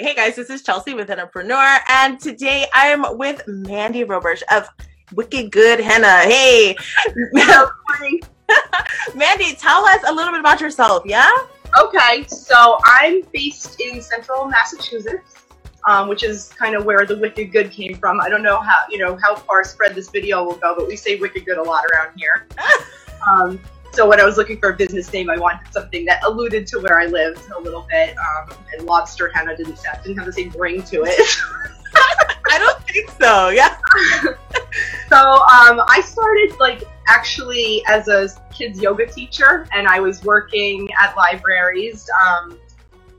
Hey guys, this is Chelsea with Hennapreneur, and today I'm with Mandy Roberge of Wicked Good Henna. Hey, Mandy, tell us a little bit about yourself, yeah? Okay, so I'm based in central Massachusetts, um, which is kind of where the Wicked Good came from. I don't know how you know how far spread this video will go, but we say Wicked Good a lot around here. um, so when I was looking for a business name, I wanted something that alluded to where I lived a little bit. Um, and lobster henna didn't didn't have the same ring to it. I don't think so. Yeah. so um, I started like actually as a kids yoga teacher, and I was working at libraries um,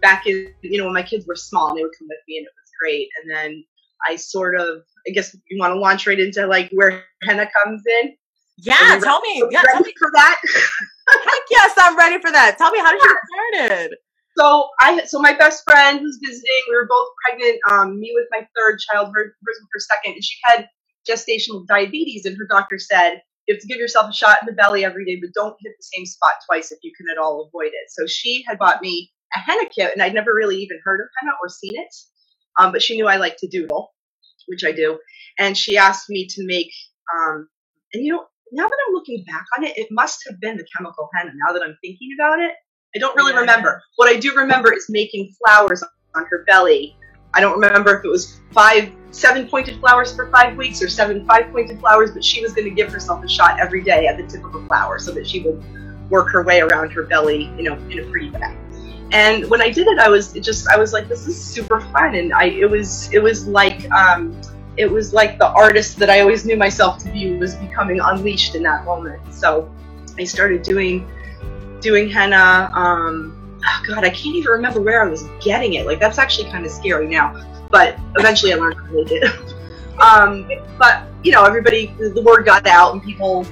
back in you know when my kids were small, and they would come with me, and it was great. And then I sort of I guess you want to launch right into like where henna comes in. Yeah, tell me. Yeah, tell me for that. Heck yes, I'm ready for that. Tell me how did you get started? So I so my best friend was visiting. We were both pregnant. Um, me with my third child, her, hers with her second, and she had gestational diabetes, and her doctor said you have to give yourself a shot in the belly every day, but don't hit the same spot twice if you can at all avoid it. So she had bought me a henna kit, and I'd never really even heard of henna or seen it, um, but she knew I like to doodle, which I do, and she asked me to make. Um, and you know, now that I'm looking back on it, it must have been the chemical henna. Now that I'm thinking about it, I don't really yeah. remember. What I do remember is making flowers on her belly. I don't remember if it was five, seven pointed flowers for five weeks or seven five pointed flowers, but she was going to give herself a shot every day at the tip of a flower so that she would work her way around her belly, you know, in a pretty way. And when I did it, I was just, I was like, this is super fun, and I, it was, it was like, um, it was like the artist that I always knew myself to be was becoming unleashed in that moment. So I started doing doing henna. Um, oh God, I can't even remember where I was getting it. Like that's actually kind of scary now. But eventually, I learned how to make it. um, but you know, everybody, the word got out, and people,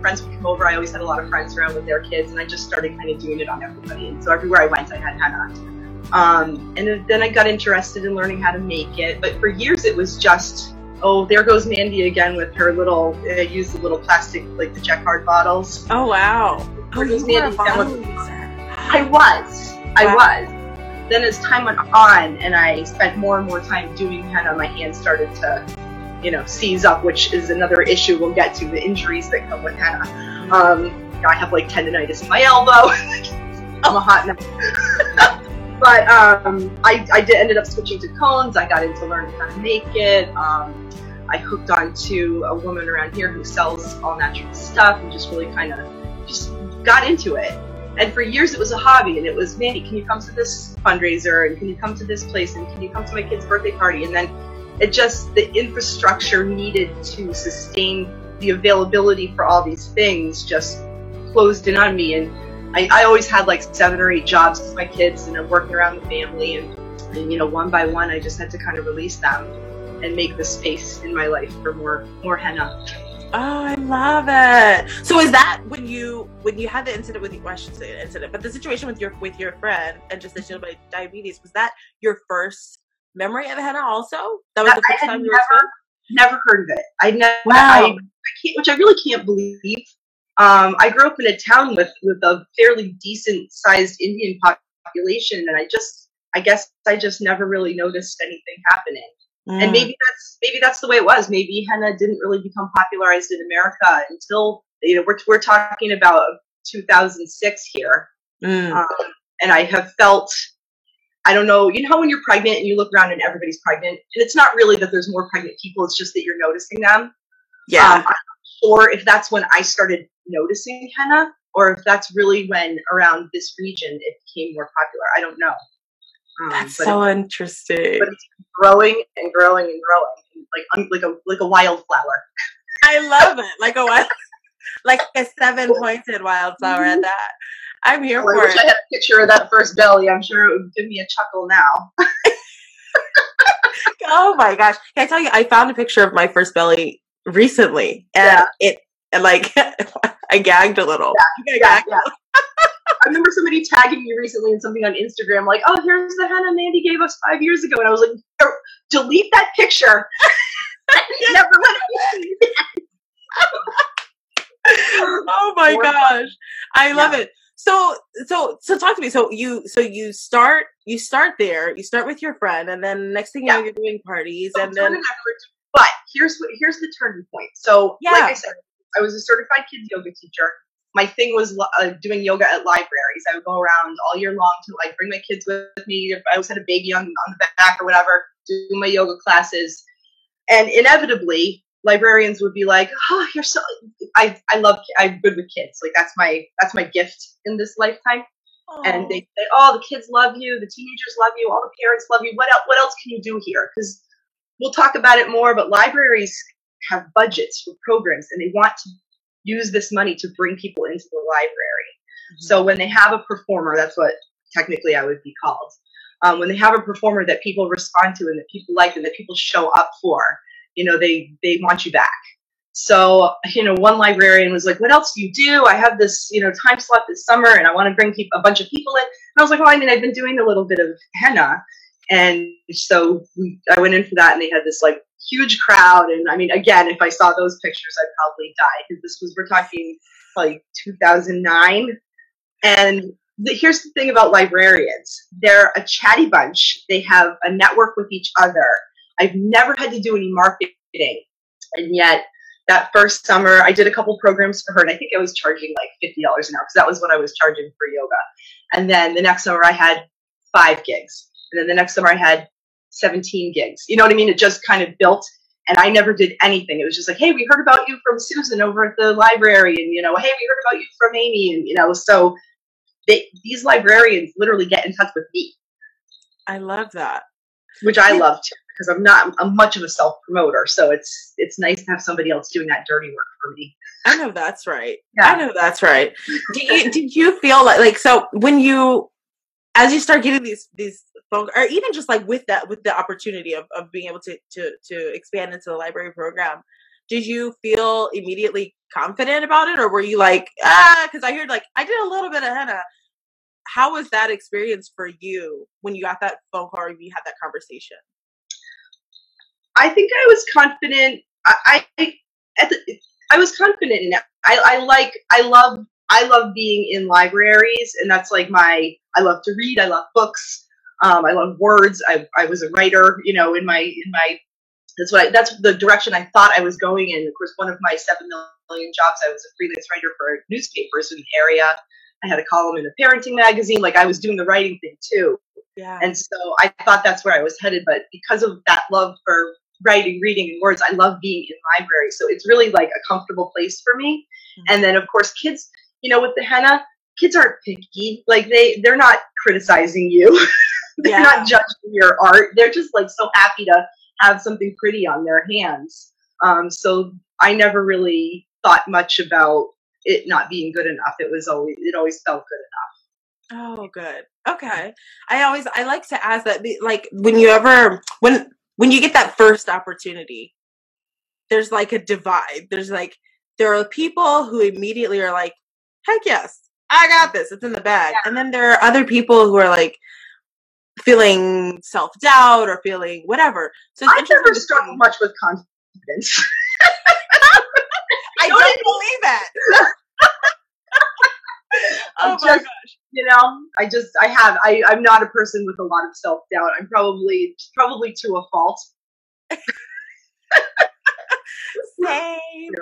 friends would come over. I always had a lot of friends around with their kids, and I just started kind of doing it on everybody. And so everywhere I went, I had henna. Um, and then I got interested in learning how to make it. But for years, it was just, oh, there goes Mandy again with her little, uh, use the little plastic, like the Jacquard bottles. Oh, wow. Oh, you were a I was. I wow. was. Then as time went on and I spent more and more time doing henna, my hands started to, you know, seize up, which is another issue we'll get to, the injuries that come with henna. Um, I have like tendonitis in my elbow. I'm a hot mess. but um, I, I did, ended up switching to cones. I got into learning how to make it. Um, I hooked on to a woman around here who sells all natural stuff and just really kind of just got into it. And for years it was a hobby and it was, Mandy, can you come to this fundraiser and can you come to this place and can you come to my kid's birthday party? And then it just, the infrastructure needed to sustain the availability for all these things just closed in on me. And I, I always had like seven or eight jobs with my kids and I'm working around the family and, and, you know, one by one I just had to kind of release them and make the space in my life for more, more henna. Oh, I love it. So is that when you when you had the incident with well, I should say incident, but the situation with your with your friend and just the about diabetes, was that your first memory of henna also? That was the first time you never, never heard of it. I never wow. I, I can't, which I really can't believe. Um, I grew up in a town with with a fairly decent sized Indian population and I just I guess I just never really noticed anything happening. Mm. And maybe that's maybe that's the way it was. Maybe henna didn't really become popularized in America until you know we're we're talking about 2006 here. Mm. Um, and I have felt I don't know, you know how when you're pregnant and you look around and everybody's pregnant, and it's not really that there's more pregnant people, it's just that you're noticing them. Yeah. Um, or if that's when I started noticing henna, or if that's really when around this region it became more popular. I don't know. Um, That's so it, interesting. But it's growing and growing and growing, like like a like a wildflower. I love it, like a wild, like a seven pointed wildflower at that. I'm here well, for I wish it. I had a picture of that first belly. I'm sure it would give me a chuckle now. oh my gosh! Can I tell you? I found a picture of my first belly recently, and yeah. it like I gagged a little. Yeah, yeah, yeah. I remember somebody tagging me recently in something on Instagram, like, "Oh, here's the henna Mandy gave us five years ago," and I was like, er, "Delete that picture." Never let oh my gosh, I love yeah. it. So so so talk to me. So you so you start you start there. You start with your friend, and then next thing you know, you're doing parties, So and then. But here's what here's the turning point. So, like I said, I was a certified kids yoga teacher. My thing was uh, doing yoga at libraries. I would go around all year long to like bring my kids with me. If I always had a baby on, on the back or whatever, do my yoga classes. And inevitably, librarians would be like, "Oh, you're so." I I love. I'm good with kids. Like that's my that's my gift in this lifetime and they say, "Oh, the kids love you, the teenagers love you, all the parents love you. What else? What else can you do here?" Because we'll talk about it more, but libraries have budgets for programs, and they want to use this money to bring people into the library. Mm-hmm. So when they have a performer, that's what technically I would be called. Um, when they have a performer that people respond to and that people like and that people show up for, you know, they they want you back. So, you know, one librarian was like, "What else do you do? I have this, you know, time slot this summer, and I want to bring a bunch of people in." And I was like, "Well, I mean, I've been doing a little bit of henna," and so we, I went in for that, and they had this like huge crowd. And I mean, again, if I saw those pictures, I'd probably die because this was we're talking like 2009, and the, here's the thing about librarians. They're a chatty bunch. They have a network with each other. I've never had to do any marketing. And yet that first summer i did a couple programs for her and i think i was charging like $50 an hour because that was what i was charging for yoga. And then the next summer i had five gigs and then the next summer i had 17 gigs you know what i mean it just kind of built and i never did anything it was just like hey we heard about you from susan over at the library and you know hey we heard about you from amy and you know so they, these librarians literally get in touch with me, I love that. which I love too, because I'm not I'm much of a self promoter. So it's it's nice to have somebody else doing that dirty work for me. I know that's right. Yeah. I know that's right. Do you did you feel like like so when you as you start getting these these phone or even just like with that with the opportunity of, of being able to to to expand into the library program, did you feel immediately confident about it or were you like ah because I heard like I did a little bit of henna. How was that experience for you when you got that phone call or you had that conversation? I think I was confident. I I, at the, I was confident in it. I, I like I love I love being in libraries, and that's like my I love to read. I love books. Um, I love words. I I was a writer. You know, in my in my that's what I, that's the direction I thought I was going in. Of course, one of my seven million jobs, I was a freelance writer for newspapers in the area. I had a column in a parenting magazine. Like I was doing the writing thing too. Yeah. And so I thought that's where I was headed. But because of that love for writing, reading, and words, I love being in libraries. So it's really like a comfortable place for me. Mhm. And then of course kids, you know, with the henna, kids aren't picky. Like they they're not criticizing you. they're Yeah. not judging your art. They're just like so happy to have something pretty on their hands. Um, so I never really thought much about it not being good enough. It was always it always felt good enough. Oh, good. Okay. I always I like to ask that like when you ever when when you get that first opportunity, there's like a divide. There's like there are people who immediately are like, "Heck yes, I got this. It's in the bag." And then there are other people who are like feeling self doubt or feeling whatever. So it's I interesting never struggled much with confidence. I Don't don't believe that. Oh my just- you know, I just I have I I'm not a person with a lot of self doubt. I'm probably probably to a fault. same.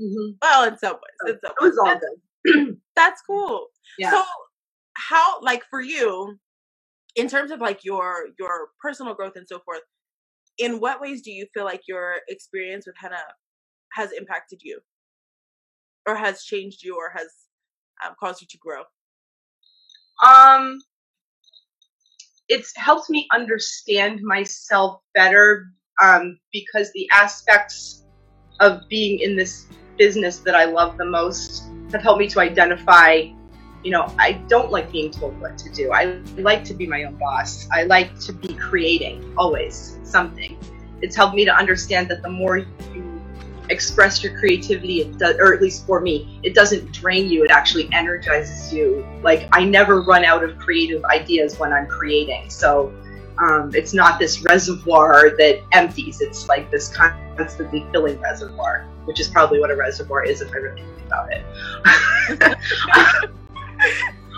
Mm-hmm. Well, in some ways, in some It was all good. That's cool. Yeah. So how like for you in terms of like your your personal growth and so forth, in what ways do you feel like your experience with henna has impacted you? Or has changed you or has um, caused you to grow? Um, it's helped me understand myself better um, because the aspects of being in this business that I love the most have helped me to identify. You know, I don't like being told what to do. I like to be my own boss. I like to be creating always something. It's helped me to understand that the more you express your creativity, it does, or at least for me, it doesn't drain you. It actually energizes you. Like I never run out of creative ideas when I'm creating. So um, it's not this reservoir that empties. It's like this constantly filling reservoir, which is probably what a reservoir is if I really think about it.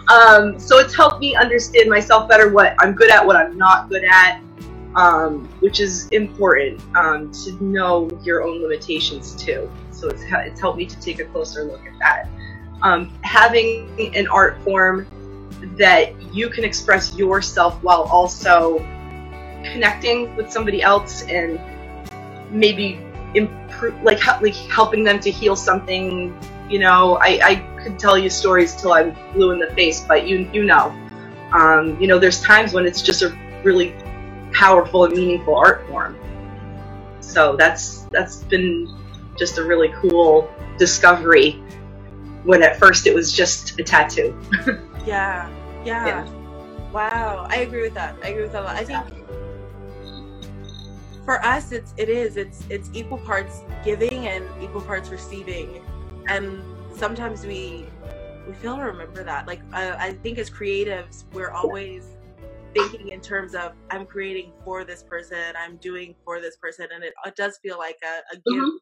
Um, so it's helped me understand myself better, what I'm good at, what I'm not good at, um, which is important um, to know your own limitations too. So it's, it's helped me to take a closer look at that. Um, having an art form that you can express yourself while also connecting with somebody else and maybe improve, like, like helping them to heal something. You know, I, I could tell you stories till I'm blue in the face, but you you know, um, you know, there's times when it's just a really powerful and meaningful art form. So that's that's been just a really cool discovery. When at first it was just a tattoo. yeah, yeah, yeah. Wow, I agree with that. I agree with that. a lot. I think for us, it's it is it's it's equal parts giving and equal parts receiving, and sometimes we we fail to remember that. Like I, I think as creatives, we're always thinking in terms of I'm creating for this person, I'm doing for this person, and it, it does feel like a, a gift. Mm-hmm.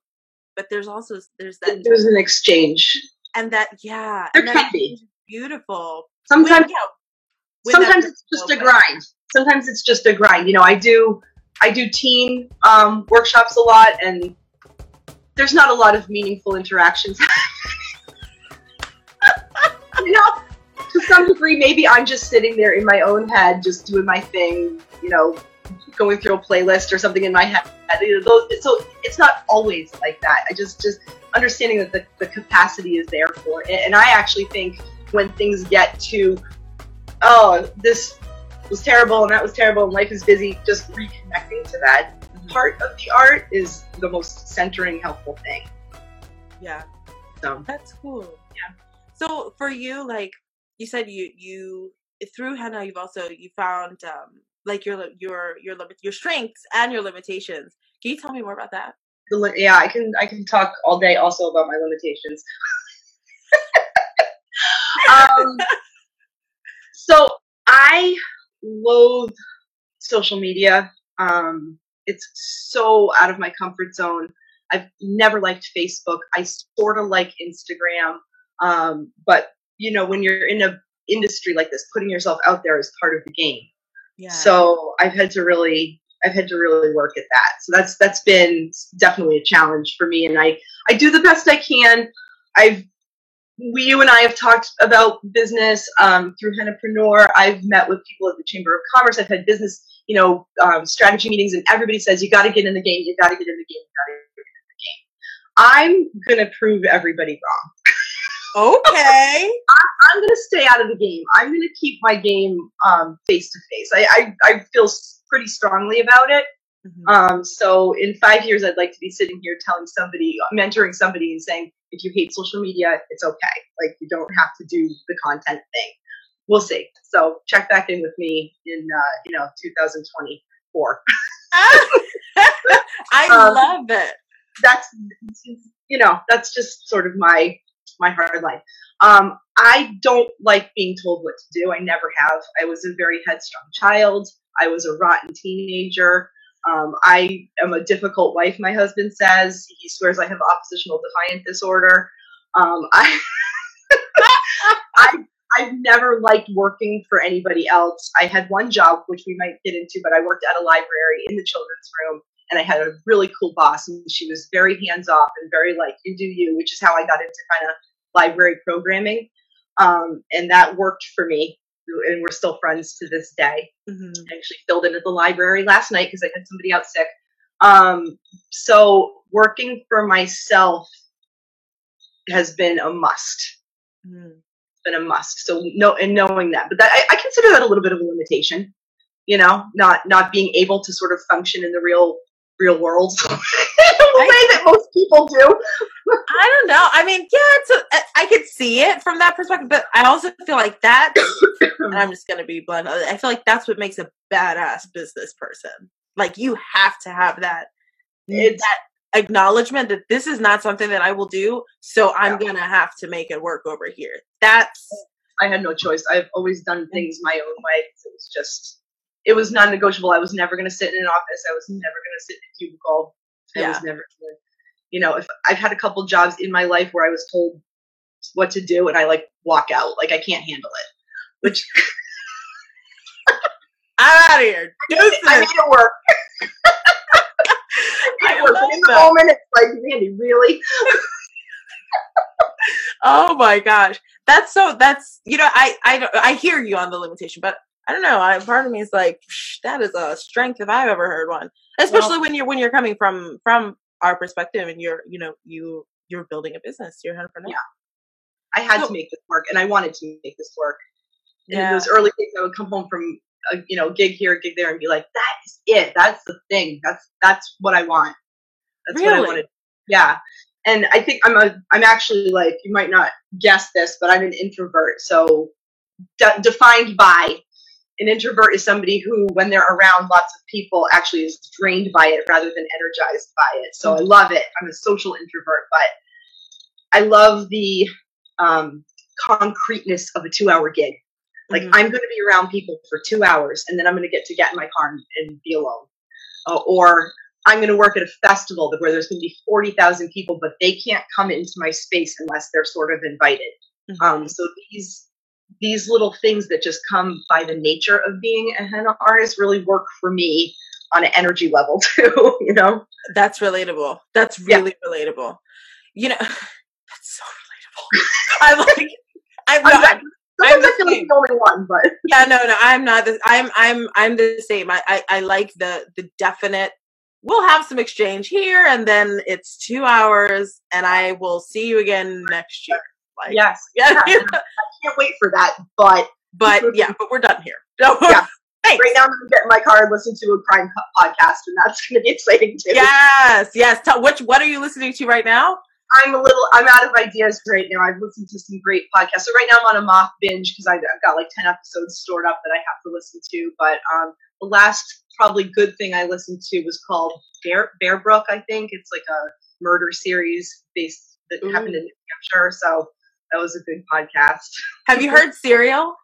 But there's also there's that there's an exchange, and that yeah, there can be beautiful. Sometimes, yeah, sometimes it's just a grind. Sometimes it's just a grind. You know, I do I do teen um, workshops a lot, and there's not a lot of meaningful interactions. you know, to some degree, maybe I'm just sitting there in my own head, just doing my thing, you know, going through a playlist or something in my head. so it's not always like that. I just just understanding that the, the capacity is there for it. And I actually think when things get to, oh, this was terrible and that was terrible and life is busy, just reconnecting to that part of the art is the most centering, helpful thing. Yeah. So that's cool. Yeah. So for you, like you said, you you through henna, you've also you found um like your your your limit your strengths and your limitations. Can you tell me more about that? Yeah, I can I can talk all day also about my limitations. um, so I loathe social media. Um, it's so out of my comfort zone. I've never liked Facebook. I sort of like Instagram, um, but you know, when you're in a industry like this, putting yourself out there is part of the game. Yeah. So I've had to really, I've had to really work at that. So that's that's been definitely a challenge for me, and I I do the best I can. I've we, you and I have talked about business um, through Hennapreneur. I've met with people at the Chamber of Commerce. I've had business, you know, um, strategy meetings, and everybody says you got to get in the game. You got to get in the game. You got to get in the game. I'm gonna prove everybody wrong. Okay. I, am gonna stay out of the game. I'm gonna keep my game face to face. I I feel pretty strongly about it. Mm-hmm. Um, so in five years, I'd like to be sitting here telling somebody, mentoring somebody, and saying, if you hate social media, it's okay. Like you don't have to do the content thing. We'll see. So check back in with me in uh, you know 2024. I um, love it. That's you know that's just sort of my my hard life. Um, I don't like being told what to do. I never have. I was a very headstrong child. I was a rotten teenager. Um, I am a difficult wife, my husband says. He swears I have oppositional defiant disorder. Um, I, I, I've never liked working for anybody else. I had one job, which we might get into, but I worked at a library in the children's room, and I had a really cool boss, and she was very hands off and very like, you do you, which is how I got into kind of library programming. Um, and that worked for me and we're still friends to this day. Mm-hmm. I actually filled in at the library last night because I had somebody out sick. Um, so working for myself has been a must. Mm. Been a must. So no, and knowing that, but that, I, I consider that a little bit of a limitation. You know, not not being able to sort of function in the real real world way that most people do. I don't know. I mean, yeah, it's a, I could see it from that perspective, but I also feel like that. I'm just gonna be blunt. I feel like that's what makes a badass business person. Like you have to have that it's, that acknowledgement that this is not something that I will do, so I'm yeah. gonna have to make it work over here. That's I had no choice. I've always done mm. things my own way. It was just it was non-negotiable. I was never going to sit in an office. I was never going to sit in a cubicle. I yeah. was never, you know, if I've had a couple jobs in my life where I was told what to do and I like walk out, like I can't handle it. which I'm out of here. Deuces. I made it work. I it in the that. moment, it's like, Randy, really? Oh my gosh, that's so. That's you know, I I I hear you on the limitation, but I don't know. I part of me is like, "Psh, that is a strength if I've ever heard one. Especially when you're when you're coming from from our perspective and you're you know you you're building a business. You're entrepreneur. Yeah. I had So- to make this work, and I wanted to make this work. And in Yeah. those early days, I would come home from a you know gig here, gig there, and be like, "That is it. That's the thing. That's that's what I want. That's what I wanted." Yeah, and I think I'm a I'm actually like you might not guess this, but I'm an introvert. So de- defined by an introvert is somebody who, when they're around lots of people, actually is drained by it rather than energized by it. So I love it. I'm a social introvert, but I love the um, concreteness of a two hour gig. Like Mhm. I'm going to be around people for two hours, and then I'm going to get to get in my car and, and be alone. Uh, or I'm going to work at a festival where there's going to be forty thousand people, but they can't come into my space unless they're sort of invited. Mhm. Um, so these these little things that just come by the nature of being a henna artist really work for me on an energy level too. You know? That's relatable. That's Yeah. really relatable. You know, that's so relatable. I like. I'm I'm, not. I'm, I'm the I feel like the only one, but yeah no no i'm not the, i'm i'm i'm the same I, I i like the the definite we'll have some exchange here and then it's two hours and i will see you again next year like yes, yeah, yeah, I can't wait for that. But but yeah but we're done here so, Yeah. thanks. right now, I'm to get in my car and listen to a crime podcast, and that's to be exciting too. yes yes tell which what are you listening to right now I'm a little, I'm out of ideas right now. I've listened to some great podcasts. So right now I'm on a mock binge because I've I've got like 10 episodes stored up that I have to listen to. But um, the last probably good thing I listened to was called Bear, Bear Brook, I think. It's like a murder series based that happened in New Hampshire. So that was a good podcast. have you heard serial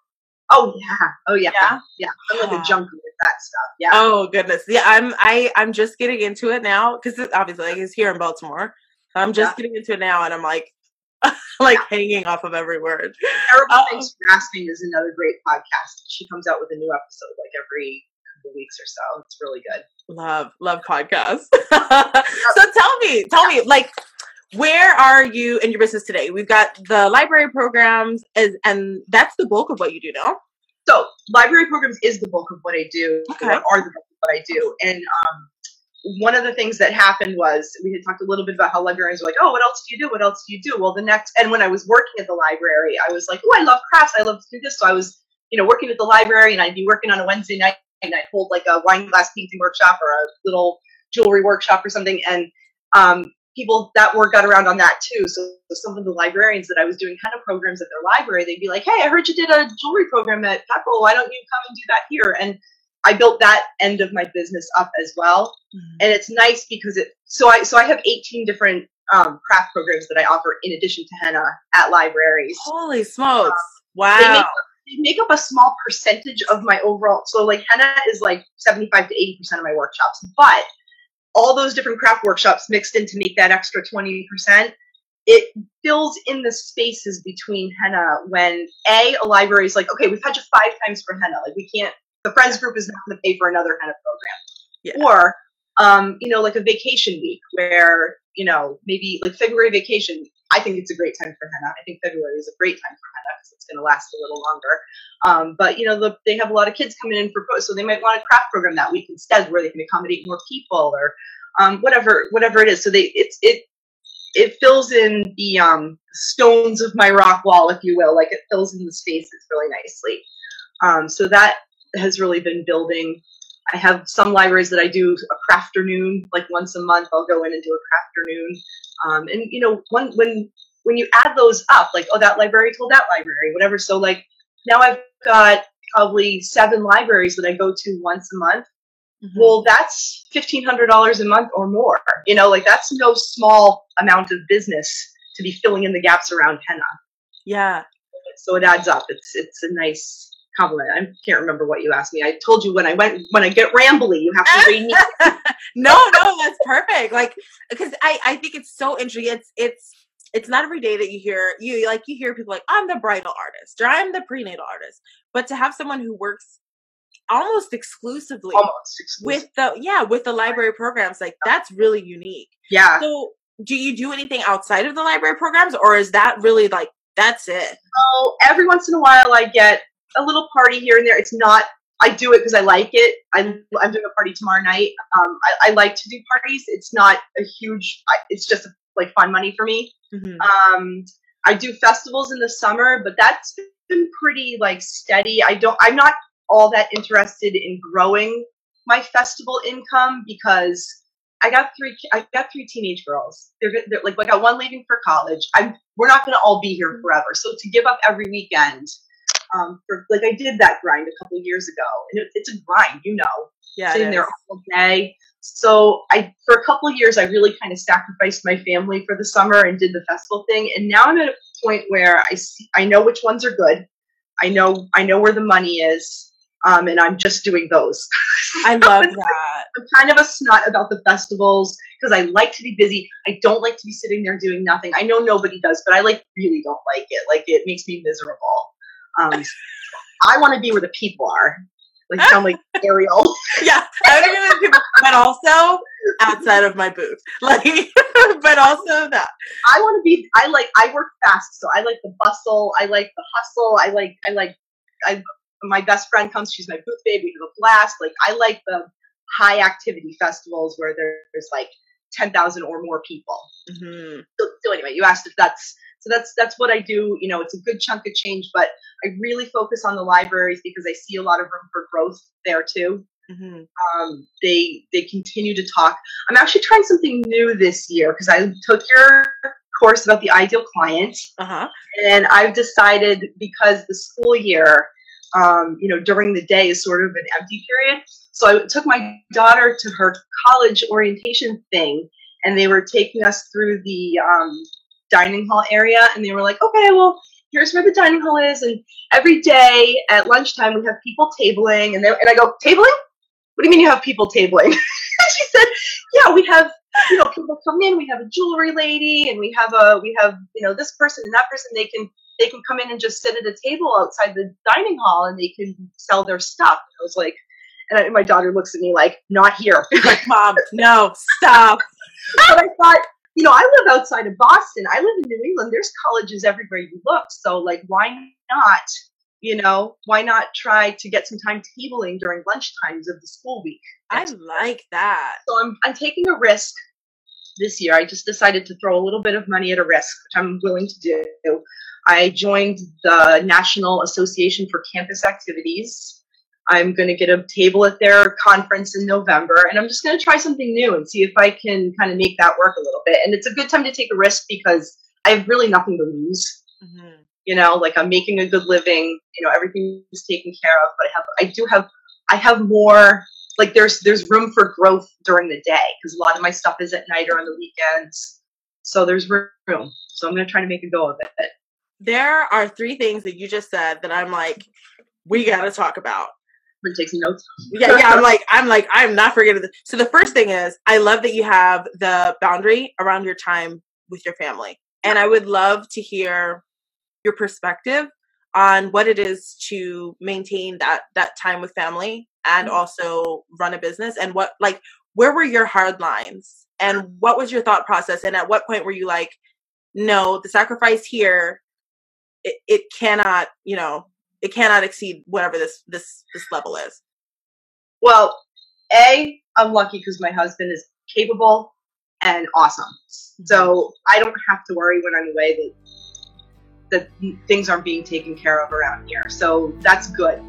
Oh, yeah. Oh, yeah. Yeah? Yeah. I'm like Yeah. a junkie with that stuff. Yeah. oh goodness yeah i'm i i'm just getting into it now because obviously like, it's here in baltimore i'm just Yeah. getting into it now and i'm like like hanging off of every word Terrible Oh. Thanks for Asking is another great podcast. She comes out with a new episode like every couple weeks or so. It's really good. Love, love podcasts. so tell me, tell me, like, where are you in your business today? We've got the library programs, as, and that's the bulk of what you do now. So library programs is the bulk of what I do, Okay. are the bulk of what I do. And um, one of the things that happened was we had talked a little bit about how librarians were like, oh, what else do you do? What else do you do? Well, the next, and when I was working at the library, I was like, oh, I love crafts. I love to do this. So I was, you know, working at the library, and I'd be working on a Wednesday night, and I'd hold like a wine glass painting workshop or a little jewelry workshop or something, and um, people that work got around on that too. So, so some of the librarians that I was doing kind of programs at their library, they'd be like, "Hey, I heard you did a jewelry program at Pepperell. Why don't you come and do that here?" And I built that end of my business up as well, and it's nice because it. So I so I have 18 different um, craft programs that I offer in addition to henna at libraries. Holy smokes! They Wow. make, they make up a small percentage of my overall. So like henna is like 75 to 80 percent of my workshops, but all those different craft workshops mixed in to make that extra 20 percent. It fills in the spaces between henna when a a library is like, okay, we've had you five times for henna, like we can't. The friends group is not going to pay for another henna program, Yeah. or um, you know, like a vacation week where you know maybe like February vacation. I think it's a great time for henna. I think February is a great time for henna because it's going to last a little longer. Um, but you know, the, they have a lot of kids coming in for post, so they might want a craft program that week instead, where they can accommodate more people or um, whatever, whatever it is. So they, it's it, it fills in the um, stones of my rock wall, if you will. Like it fills in the spaces really nicely. Um, so that has really been building. I have some libraries that I do a crafternoon, like once a month. I'll go in and do a crafternoon. Um, and you know, when when when you add those up, like oh, that library told that library, whatever. So like now I've got probably seven libraries that I go to once a month. Mhm. Well, that's fifteen hundred dollars a month or more. You know, like that's no small amount of business to be filling in the gaps around henna. yeah. So it adds up. It's it's a nice compliment. I can't remember what you asked me. I told you when I went when I get rambly, you have to read me. no, no, that's perfect. Like, because I, I think it's so interesting. It's, it's, it's not every day that you hear you like you hear people like I'm the bridal artist or I'm the prenatal artist, but to have someone who works almost exclusively almost exclusive. with the yeah with the library programs like that's really unique yeah. so do you do anything outside of the library programs or is that really like that's it So every once in a while, I get a little party here and there. It's not. I do it because I like it. I'm, I'm doing a party tomorrow night. Um, I, I like to do parties. It's not a huge. It's just like fun money for me. Mhm. Um, I do festivals in the summer, but that's been pretty like steady. I don't. I'm not all that interested in growing my festival income because I got three. I got three teenage girls. They're, they're like, I got one leaving for college. I'm. We're not going to all be here forever. So to give up every weekend, um, for like I did that grind a couple years ago, and it, it's a grind, you know yeah sitting there all day. So I, for a couple of years, I really kind of sacrificed my family for the summer and did the festival thing. And now I'm at a point where I see, I know which ones are good. I know, I know where the money is. Um, and I'm just doing those. i love that I'm kind of a snot about the festivals because I like to be busy. I don't like to be sitting there doing nothing. I know nobody does, but I like really don't like it. Like it makes me miserable. Um, I want to be where the people are. Like sound like Ariel. yeah i would agree with people but also outside of my booth like but also that I want to be. I like. I work fast, so I like the bustle. I like the hustle. I like. I like. I. My best friend comes. She's my booth babe. We have a blast. Like I like the high activity festivals where there's like ten thousand or more people. Mhm. So, so anyway, you asked if that's. So that's that's what I do. You know, it's a good chunk of change, but I really focus on the libraries because I see a lot of room for growth there too Mhm. um, they they continue to talk. I'm actually trying something new this year because I took your course about the ideal client, uh-huh and I've decided because the school year, um, you know, during the day is sort of an empty period. So I took my daughter to her college orientation thing, and they were taking us through the um, dining hall area, and they were like, "Okay, well." Here's where the dining hall is, and every day at lunchtime we have people tabling, and they, and I go tabling. What do you mean you have people tabling? she said, "Yeah, we have you know people come in. We have a jewelry lady, and we have a we have you know this person and that person. They can they can come in and just sit at a table outside the dining hall, and they can sell their stuff." I was like, and I, my daughter looks at me like, "Not here." like mom no stop but I thought, you know, I live outside of Boston. I live in New England. There's colleges everywhere you look. So, like, why not? You know, why not try to get some time tabling during lunch times of the school week? i like that So I'm I'm taking a risk this year. I just decided to throw a little bit of money at a risk, which I'm willing to do. I joined the National Association for Campus Activities. I'm going to get a table at their conference in November, and I'm just going to try something new and see if I can kind of make that work a little bit. And it's a good time to take a risk because I have really nothing to lose. Mhm. you know like i'm making a good living you know everything is taken care of but i have i do have i have more like there's there's room for growth during the day because a lot of my stuff is at night or on the weekends. So there's room. So i'm going to try to make a go of it. There are three things that you just said that i'm like we gotta talk about i'm take some notes yeah, yeah. I'm like, I'm like, I'm not forgetting. This. So the first thing is, I love that you have the boundary around your time with your family, and I would love to hear your perspective on what it is to maintain that that time with family and Mhm. also run a business, and what like where were your hard lines, and what was your thought process, and at what point were you like, no, the sacrifice here, it, it cannot, you know, it cannot exceed whatever this this this level is. well a i'm lucky because my husband is capable and awesome. So i don't have to worry when i'm away that that things aren't being taken care of around here. So that's good.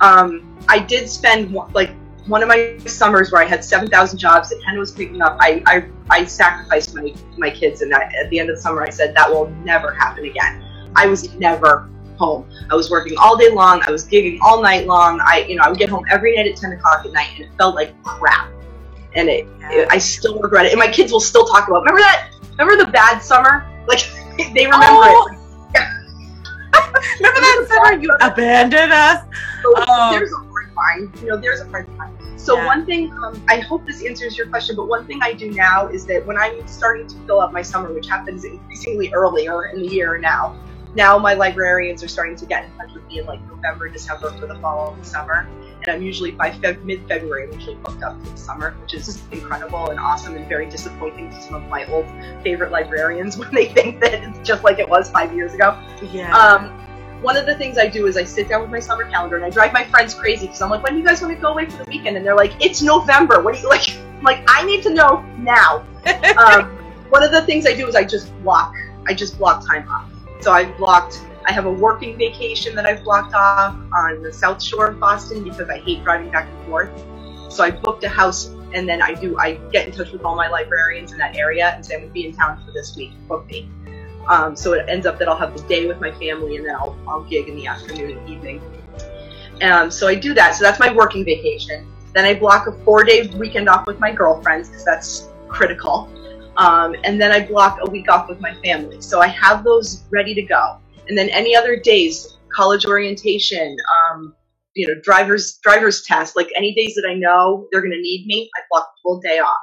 Um, i did spend one- like one of my summers where i had 7000 jobs that henna was picking up i i, I sacrificed my, my kids and I, at the end of the summer i said that will never happen again. I was never home i was working all day long i was gigging all night long i you know i would get home every night at 10 o'clock at night and it felt like crap and it, it- I still regret it. And my kids will still talk about. Remember that? Remember the bad summer? Like they remember Oh, it. Remember that summer you abandoned us? So Oh. there's a hard line. You know, there's a hard line. So Yeah. one thing, um, I hope this answers your question, but one thing I do now is that when I'm starting to fill up my summer, which happens increasingly earlier in the year now, now my librarians are starting to get in touch with me in like November, December for the fall following summer. And I'm usually by Feb- mid-February, I'm usually booked up for the summer, which is incredible and awesome and very disappointing to some of my old favorite librarians when they think that it's just like it was five years ago. Yeah. Um, one of the things I do is I sit down with my summer calendar and I drive my friends crazy because I'm like, when do you guys want to go away for the weekend? And they're like, it's November. What do you like? I'm like, I need to know now. um, one of the things I do is I just block. I just block time off. So I've blocked. I have a working vacation that I've blocked off on the South Shore of Boston because I hate driving back and forth. So I booked a house and then I do. I get in touch with all my librarians in that area and say I'm going to be in town for this week. Book me. Um, so it ends up that I'll have the day with my family and then I'll, I'll gig in the afternoon and evening. Um, so I do that. So that's my working vacation. Then I block a four day weekend off with my girlfriends because that's critical. Um, and then I block a week off with my family. So I have those ready to go. And then any other days, college orientation, um, you know, driver's driver's test, like any days that I know they're going to need me, I block the whole day off.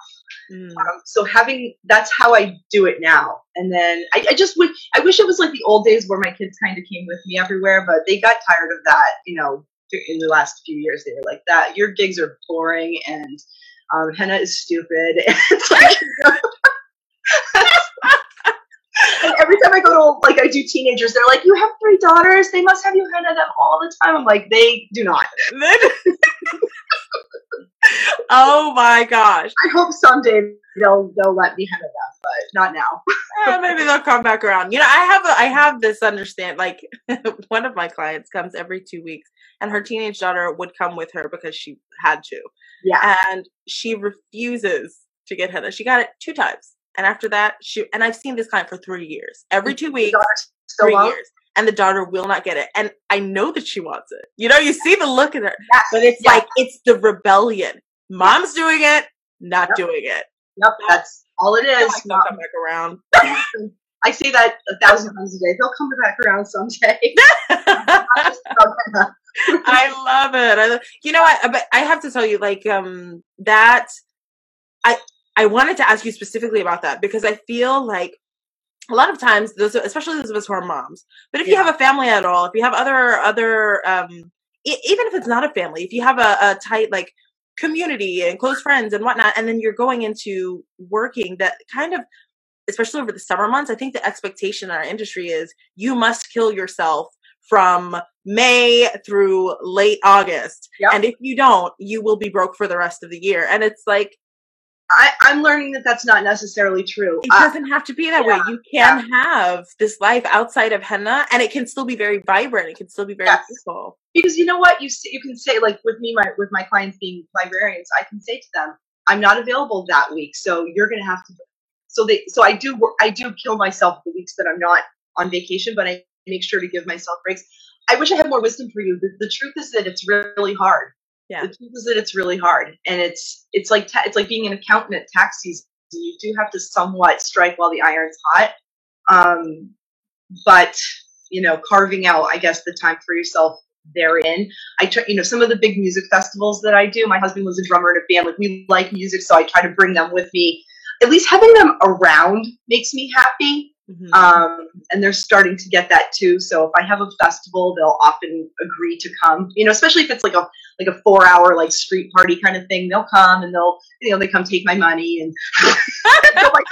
Mm. Um, so having that's how I do it now. And then I, I just wish I wish it was like the old days where my kids kind of came with me everywhere, but they got tired of that. You know, in the last few years, they were like that. Your gigs are boring and um, henna is stupid. it's like. every time I go to like I do teenagers, they're like, "You have three daughters. They must have you henna them all the time." I'm like, "They do not." oh my gosh. I hope someday they'll they'll let me henna them, but not now. Eh, maybe they'll come back around. You know, I have a, I have this understand like one of my clients comes every two weeks, and her teenage daughter would come with her because she had to, Yeah. and she refuses to get henna. She got it two times, and after that, she and I've seen this client for three years. Every two weeks, three won't? years, and the daughter will not get it. And I know that she wants it. You know, you see the look in her, Yes. but it's Yeah. like it's the rebellion. Mom's doing it, not Yep. doing it. Yep, that's all it is. They'll come back around. I say that a thousand times a day. They'll come back around someday. I love it. I, you know, I but I have to tell you, like, um, that I I wanted to ask you specifically about that because I feel like a lot of times, those, especially those of us who are moms, but if you have a family at all, if you have other other, um, e- even if it's not a family, if you have a, a tight like community and close friends and whatnot, and then you're going into working, that kind of especially over the summer months, I think the expectation in our industry is you must kill yourself from May through late August. Yep. And if you don't, you will be broke for the rest of the year. And it's like, I, I'm learning that that's not necessarily true. it Uh, doesn't have to be that way. You can have this life outside of henna and it can still be very vibrant. It can still be very Yes. beautiful. because you know what you you can say like with me my with my clients being librarians, I can say to them, I'm not available that week, so you're gonna have to. So they so I do I do kill myself the weeks that I'm not on vacation, but I make sure to give myself breaks. I wish I had more wisdom for you. The, the truth is that it's really hard. Yeah. The truth is that it's really hard, and it's it's like ta- it's like being an accountant at tax season. You do have to somewhat strike while the iron's hot. Um, but you know, carving out, I guess, the time for yourself therein. I try, you know, some of the big music festivals that I do. My husband was a drummer in a band. Like we like music, so I try to bring them with me. At least having them around makes me happy. Mhm. Um, and they're starting to get that too. So if I have a festival, they'll often agree to come. You know, especially if it's like a like a four hour like street party kind of thing. They'll come and they'll you know they come take my money and like,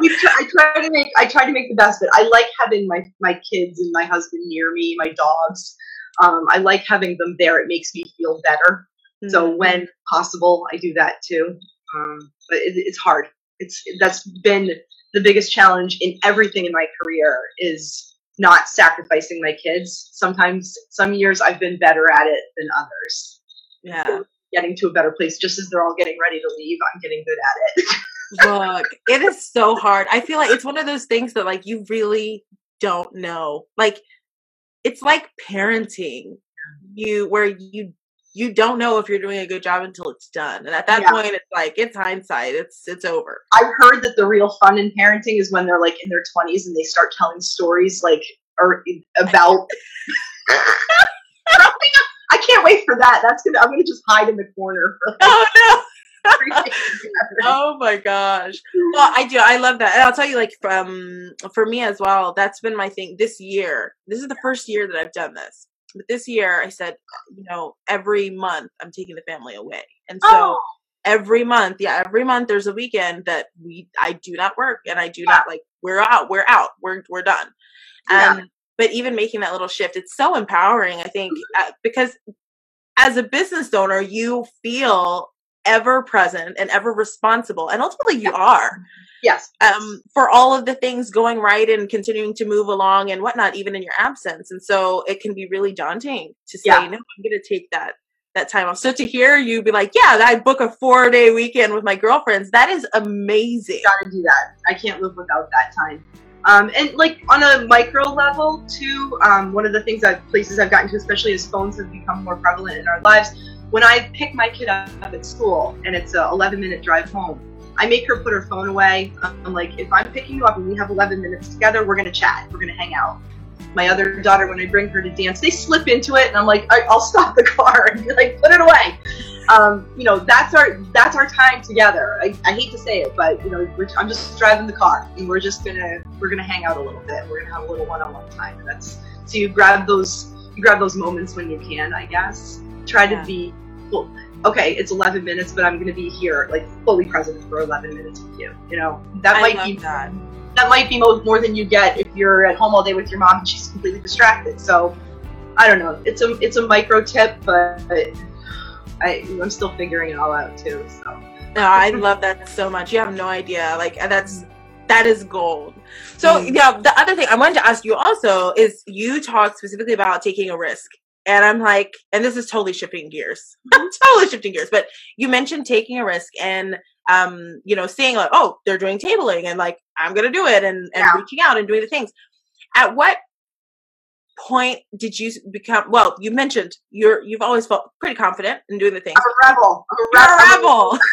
we try, I try to make I try to make the best of it. I like having my my kids and my husband near me, my dogs. Um, I like having them there. It makes me feel better. So Mhm. when possible, I do that too. Um, but it, it's hard. It's that's been the biggest challenge in everything in my career is not sacrificing my kids. Sometimes, some years I've been better at it than others. yeah. Getting to a better place, just as they're all getting ready to leave, I'm getting good at it. Look, it is so hard. I feel like it's one of those things that like you really don't know. Like it's like parenting. You where you you don't know if you're doing a good job until it's done. And at that Yeah. point it's like it's hindsight. It's it's over. I've heard that the real fun in parenting is when they're like in their 20s and they start telling stories like or about. I can't wait for that. That's gonna. I'm gonna just hide in the corner for like Oh no. Oh my gosh. well, I do. I love that. And I'll tell you, like, from for me as well, that's been my thing this year. This is the first year that I've done this. But this year, I said, you know, every month I'm taking the family away, and so Oh, every month, yeah, every month there's a weekend that we I do not work, and I do not like we're out, we're out, we're we're done. Yeah. And but even making that little shift, it's so empowering. I think uh, because as a business owner, you feel ever present and ever responsible, and ultimately you are yes. um, for all of the things going right and continuing to move along and whatnot, even in your absence. And so it can be really daunting to say, Yeah. no, I'm going to take that that time off. So to hear you be like, yeah, I book a four day weekend with my girlfriends, that is amazing. gotta do that. I can't live without that time. Um, and like on a micro level too, um, one of the things that places I've gotten to, especially as phones have become more prevalent in our lives, when I pick my kid up at school and it's a 11 minute drive home, I make her put her phone away. I'm like, if I'm picking you up and we have 11 minutes together, we're gonna chat, we're gonna hang out. My other daughter, when I bring her to dance, they slip into it, and I'm like, I'll stop the car and be like, put it away um, you know that's our that's our time together. I, I hate to say it, but you know I'm just driving the car, and we're just gonna we're gonna hang out a little bit. We're gonna have a little one-on-one time. And that's so you grab those you grab those moments when you can. I guess try Yeah. to be well. Okay, it's 11 minutes, but I'm gonna be here, like fully present for 11 minutes with you. You know that I might be that. that might be more, more than you get if you're at home all day with your mom and she's completely distracted. So I don't know. It's a it's a micro tip, but I I'm still figuring it all out too. So No, I love that so much. You have no idea. Like that's that is gold. So Mm. yeah, the other thing I wanted to ask you also is you talked specifically about taking a risk. And I'm like, and this is totally shifting gears. totally shifting gears. But you mentioned taking a risk and um, you know, saying like, oh, they're doing tabling and like I'm gonna do it and, and Yeah. reaching out and doing the things. At what point did you become well, you mentioned you're you've always felt pretty confident in doing the things. I'm a rebel. I'm a, You're a rebel.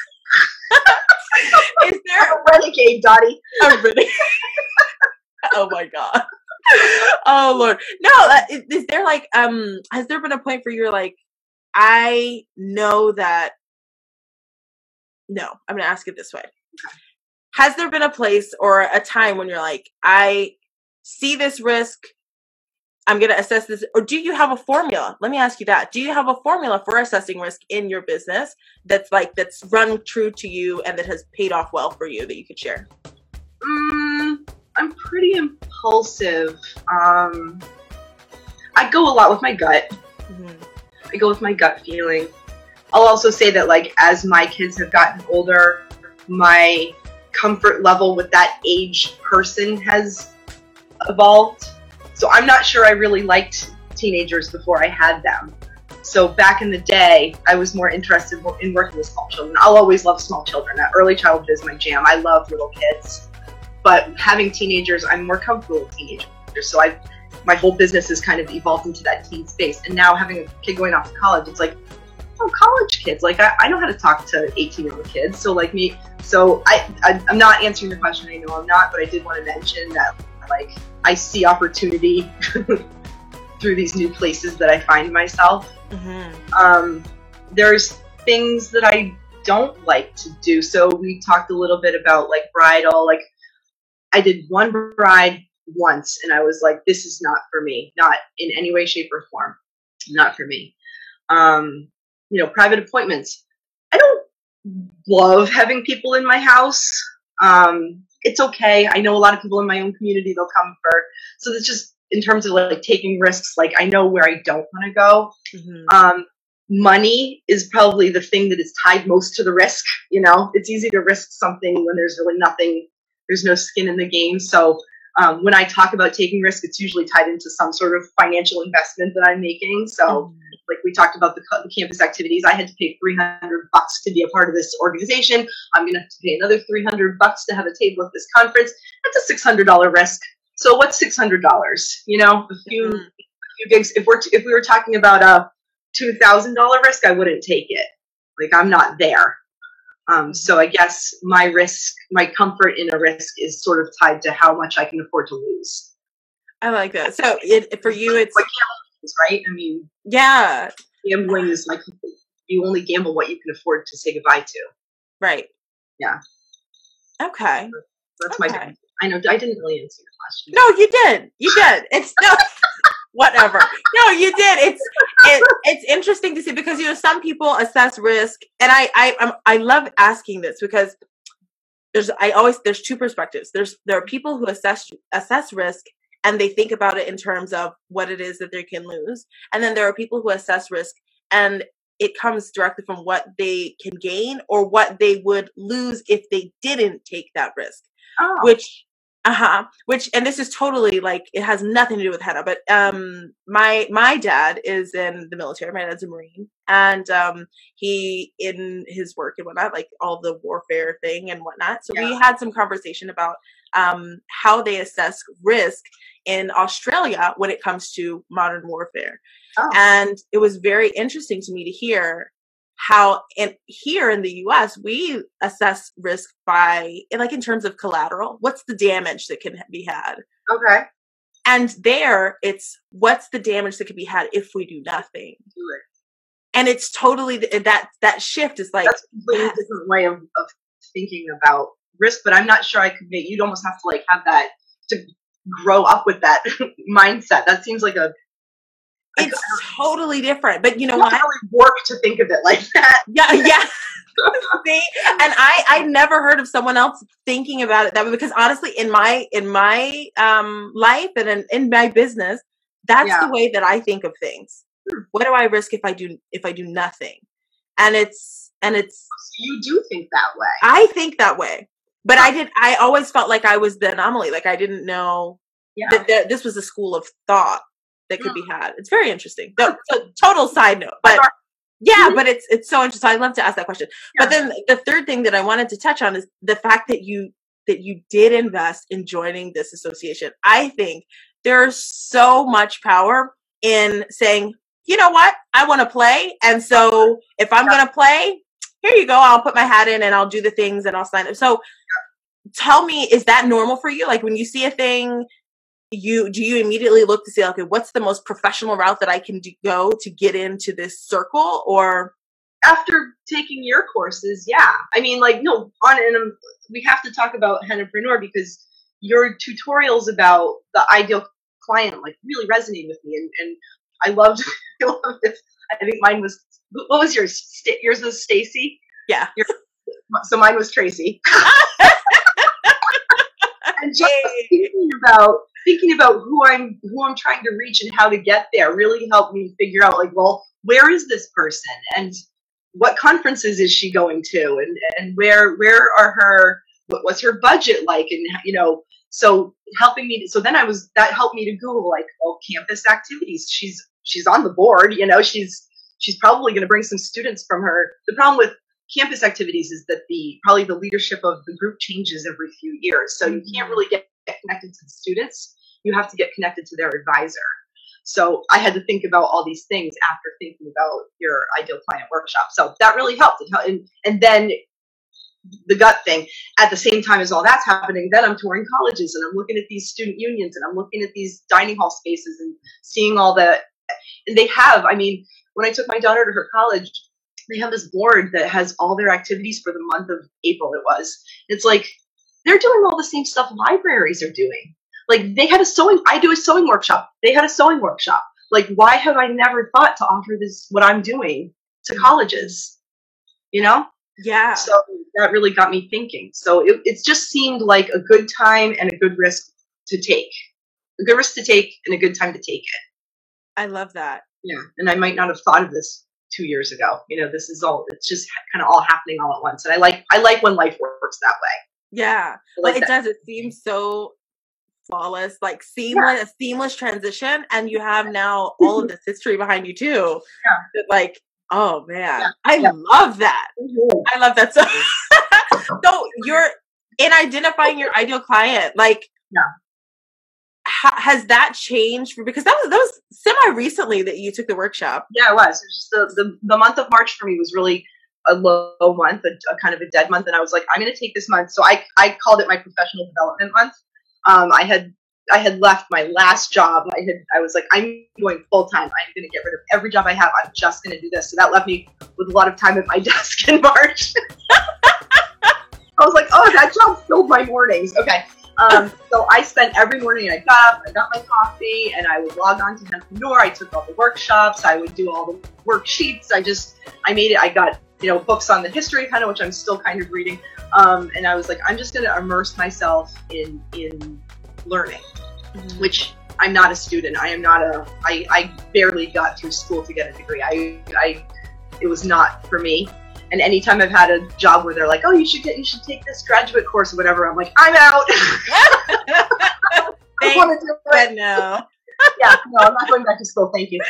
is there I'm a renegade, Dottie. a really? oh my god. Oh lord. No, uh, is, is there like um has there been a point where you're like I know that No, I'm to ask it this way. Has there been a place or a time when you're like I see this risk I'm going to assess this or do you have a formula? Let me ask you that. Do you have a formula for assessing risk in your business that's like that's run true to you and that has paid off well for you that you could share? Mm, I'm pretty impulsive. Um, I go a lot with my gut. Mhm. I go with my gut feeling. I'll also say that like as my kids have gotten older, my comfort level with that age person has evolved. So I'm not sure I really liked teenagers before I had them. So back in the day, I was more interested in working with small children. I'll always love small children. Uh, Early childhood is my jam. I love little kids. But having teenagers, I'm more comfortable with teenagers. So I my whole business has kind of evolved into that teen space. And now having a kid going off to college, it's like, oh, college kids. Like I, I know how to talk to 18 year old kids. So like me, so I, I I'm not answering the question. I know I'm not, but I did want to mention that like I see opportunity through these new places that I find myself. Mhm. Um, there's things that I don't like to do. So we talked a little bit about like bridal. Like I did one bride once and I was like, this is not for me, not in any way, shape, or form. Not for me. Um, you know, private appointments. I don't love having people in my house. Um, it's okay. I know a lot of people in my own community, they'll come for, so it's just in terms of like taking risks, like I know where I don't want to go. Mhm. Um, money is probably the thing that is tied most to the risk. You know, it's easy to risk something when there's really nothing, there's no skin in the game. So um, when I talk about taking risk, it's usually tied into some sort of financial investment that I'm making. So Mhm. like we talked about the, the campus activities, I had to pay 300 bucks to be a part of this organization. I'm going to have to pay another 300 bucks to have a table at this conference. That's a $600 risk. So what's $600? You know, a few, Mhm. few gigs. If we're, if we were talking about a $2,000 risk, I wouldn't take it. Like I'm not there. Um, so I guess my risk, my comfort in a risk is sort of tied to how much I can afford to lose. I like that. So it for you, it's Like gambling, right? I mean, yeah, gambling is like you only gamble what you can afford to say goodbye to. right. Yeah. Okay. That's my. Okay. I know I didn't really answer your question. No, you did. You did. It's no whatever. No, you did. It's it, it's interesting to see because you know some people assess risk, and I I I'm, I love asking this because there's I always there's two perspectives. There's there are people who assess assess risk and they think about it in terms of what it is that they can lose, and then there are people who assess risk and it comes directly from what they can gain or what they would lose if they didn't take that risk Oh, which uh-huh. Which and this is totally like it has nothing to do with henna but um my my dad is in the military my dad's a marine and um he in his work and whatnot like all the warfare thing and whatnot so we had some conversation about um how they assess risk in australia when it comes to modern warfare. Oh. and it was very interesting to me to hear how and here in the US we assess risk by like in terms of collateral what's the damage that can be had okay. and there it's what's the damage that can be had if we do nothing Do it. and it's totally that that shift is like That's a completely yes. different way of, of thinking about risk, but I'm not sure I could make. You'd almost have to like have that to grow up with that mindset. That seems like a. It's totally different but you know what really work to think of it like that. yeah yeah See? and i i never heard of someone else thinking about it that way because honestly in my in my um life and in, in my business that's Yeah. the way that i think of things what do i risk if i do if i do nothing and it's and it's You do think that way. i think that way but i did i always felt like i was the anomaly like i didn't know Yeah. that, that this was a school of thought that could be had it's very interesting no, so, total side note but yeah Mhm. but it's it's so interesting i'd love to ask that question but then the third thing that I wanted to touch on is the fact that you that you did invest in joining this association. I think there's so much power in saying, you know what, I want to play, and so if I'm Yeah. going to play, here you go. I'll put my hat in and I'll do the things and I'll sign up. So, tell me, is that normal for you? Like when you see a thing. You do you immediately look to see okay what's the most professional route that I can do, go to get into this circle or after taking your courses, yeah. I mean, like, no, on and um, we have to talk about Hennapreneur because your tutorials about the ideal client like really resonated with me, and, and I loved. I loved it. I think mine was. What was yours? Sta- yours was Stacy. yeah Your, so mine was Tracy. and just thinking about thinking about who I'm who I'm trying to reach and how to get there really helped me figure out like, well, where is this person and what conferences is she going to and and where where are her what, what's her budget like and you know so helping me to, so then I was that helped me to Google like oh campus activities. She's she's on the board you know she's she's probably going to bring some students from her. The problem with campus activities is that the probably the leadership of the group changes every few years. So you can't mm-hmm. really get, get connected to the students you have to get connected to their advisor so i had to think about all these things after thinking about your ideal client workshop so that really helped and, and then the gut thing at the same time as all that's happening then i'm touring colleges and i'm looking at these student unions and i'm looking at these dining hall spaces and seeing all the and they have i mean when i took my daughter to her college they have this board that has all their activities for the month of April. It was. It's like they're doing all the same stuff libraries are doing. Like they had a sewing. I do a sewing workshop. They had a sewing workshop. Like why have I never thought to offer this what I'm doing to mm-hmm. colleges? You know. yeah So that really got me thinking. So it, it just seemed like a good time and a good risk to take. A good risk to take and a good time to take it. I love that Yeah. And I might not have thought of this two years ago. You know, this is all it's just kind of all happening all at once. And I like I like when life works that way. Yeah. Well, like it that. does. It seems so flawless, like seamless, a seamless transition, and you have now all of this history behind you too. Yeah. Like, oh man, Yeah, I yeah. love that. Mhm. I love that so. so you're in identifying your ideal client, like, Yeah. ha- has that changed? Because that was that was semi recently that you took the workshop. Yeah, it was. It was just the, the the month of March for me was really a low month, a, a kind of a dead month, and I was like, I'm going to take this month. So I I called it my professional development month. Um, I had I had left my last job. I had I was like, I'm going full time. I'm going to get rid of every job I have. I'm just going to do this. So that left me with a lot of time at my desk in March. I was like, oh, that job filled my mornings. Okay. Um, so I spent every morning, I got up, I got my coffee, and I would log on to Hennapreneur. I took all the workshops, I would do all the worksheets. I just, I made it, I got, you know, books on the history kind of, which I'm still kind of reading. Um, and I was like, I'm just going to immerse myself in, in learning, Mhm. which I'm not a student. I am not a, I, I barely got through school to get a degree. I, I, it was not for me. And anytime I've had a job where they're like, "Oh, you should get, you should take this graduate course or whatever," I'm like, "I'm out. I want to do it." God, no. Yeah, no, I'm not going back to school. Thank you.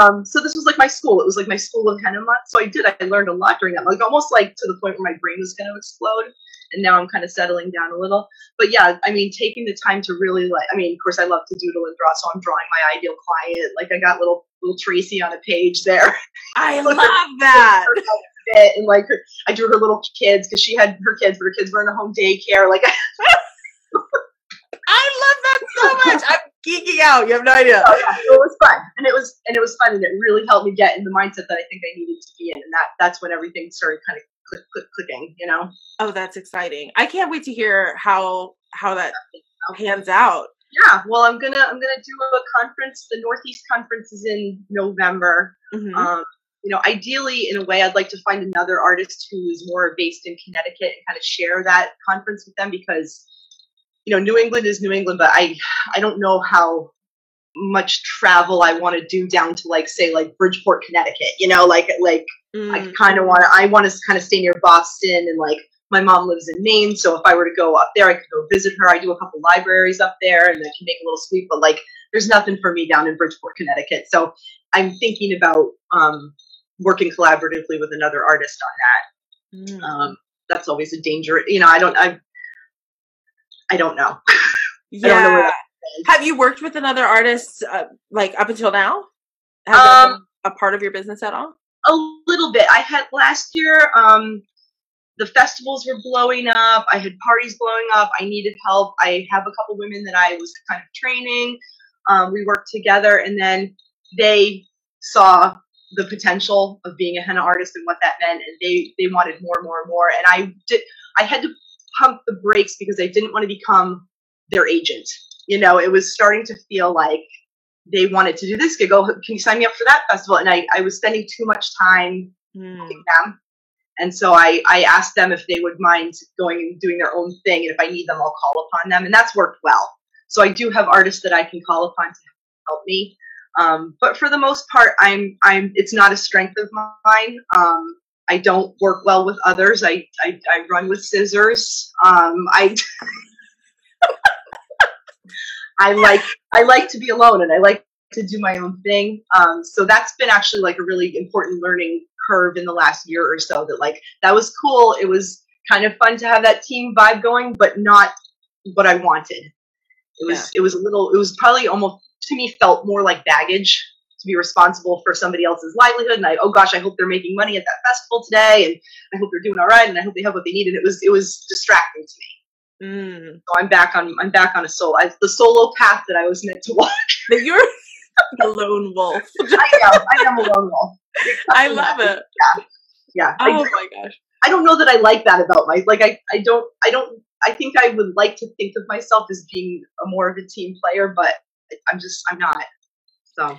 Um, so this was like my school. It was like my school of henna month. So I did. I learned a lot during that, like almost like to the point where my brain was going to explode. And now I'm kind of settling down a little. But yeah, I mean, taking the time to really like. I mean, of course, I love to doodle and draw, so I'm drawing my ideal client. Like I got little little Tracy on a page there. I love that. and like her, I drew her little kids because she had her kids, but her kids were in a home daycare. Like, I love that so much. I'm geeking out. You have no idea. oh yeah, it was fun, and it was and it was fun, and it really helped me get in the mindset that I think I needed to be in, and that that's when everything started kind of click, click, clicking. You know? Oh, that's exciting. I can't wait to hear how how that pans out. Yeah. Well, I'm gonna I'm gonna do a conference. The Northeast conference is in November. Mhm. Um, you know, ideally, in a way, I'd like to find another artist who is more based in Connecticut and kind of share that conference with them because, you know, New England is New England, but I, I don't know how much travel I want to do down to like say like Bridgeport, Connecticut. You know, like like I Mm. kind of want to. I want to kind of stay near Boston and like. My mom lives in Maine, so if I were to go up there, I could go visit her. I do a couple libraries up there, and I can make a little sweep. But like, there's nothing for me down in Bridgeport, Connecticut. So I'm thinking about um, working collaboratively with another artist on Mm. that. Um, that's always a danger. You know, I don't. I. I don't know. I don't know yeah. Have you worked with another artist uh, like up until now? Has that Um, been a part of your business at all? a little bit. I had last year. Um, the festivals were blowing up. I had parties blowing up. I needed help. I have a couple women that I was kind of training. Um, we worked together, and then they saw the potential of being a henna artist and what that meant, and they they wanted more and more and more. And I did. I had to pump the brakes because I didn't want to become their agent. You know, it was starting to feel like they wanted to do this gig. Oh, can you sign me up for that festival? And I, I was spending too much time Mm. with them. And so I, I asked them if they would mind going and doing their own thing. And if I need them, I'll call upon them. And that's worked well. So I do have artists that I can call upon to help me. Um, but for the most part, I'm, I'm, it's not a strength of mine. Um, I don't work well with others. I, I, I run with scissors. Um, I, I like, I like to be alone and I like to do my own thing. Um, so that's been actually like a really important learning curve in the last year or so that like that was cool. It was kind of fun to have that team vibe going, but not what I wanted. It was it was a little it was probably almost to me felt more like baggage to be responsible for somebody else's livelihood and I oh gosh, I hope they're making money at that festival today and I hope they're doing all right and I hope they have what they need and it was it was distracting to me. Mm. So I'm back on I'm back on a solo I, the solo path that I was meant to walk. But you're a lone wolf. I am I am a lone wolf. I love it. Yeah. I Oh my gosh. I don't know that I like that about my like I, I don't I don't I think I would like to think of myself as being a more of a team player, but I'm just I'm not. So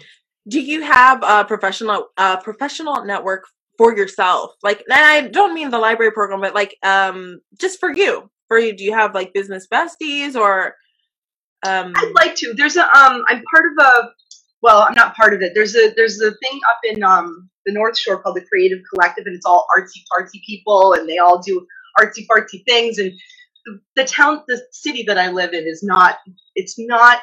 Do you have a professional uh professional network for yourself? Like and I don't mean the library program, but like um just for you. For you, do you have like business besties or um I'd like to. There's a um I'm part of a well, I'm not part of it. There's a there's a thing up in um the North Shore called the Creative Collective and it's all artsy fartsy people and they all do artsy fartsy things and the town the city that I live in is not it's not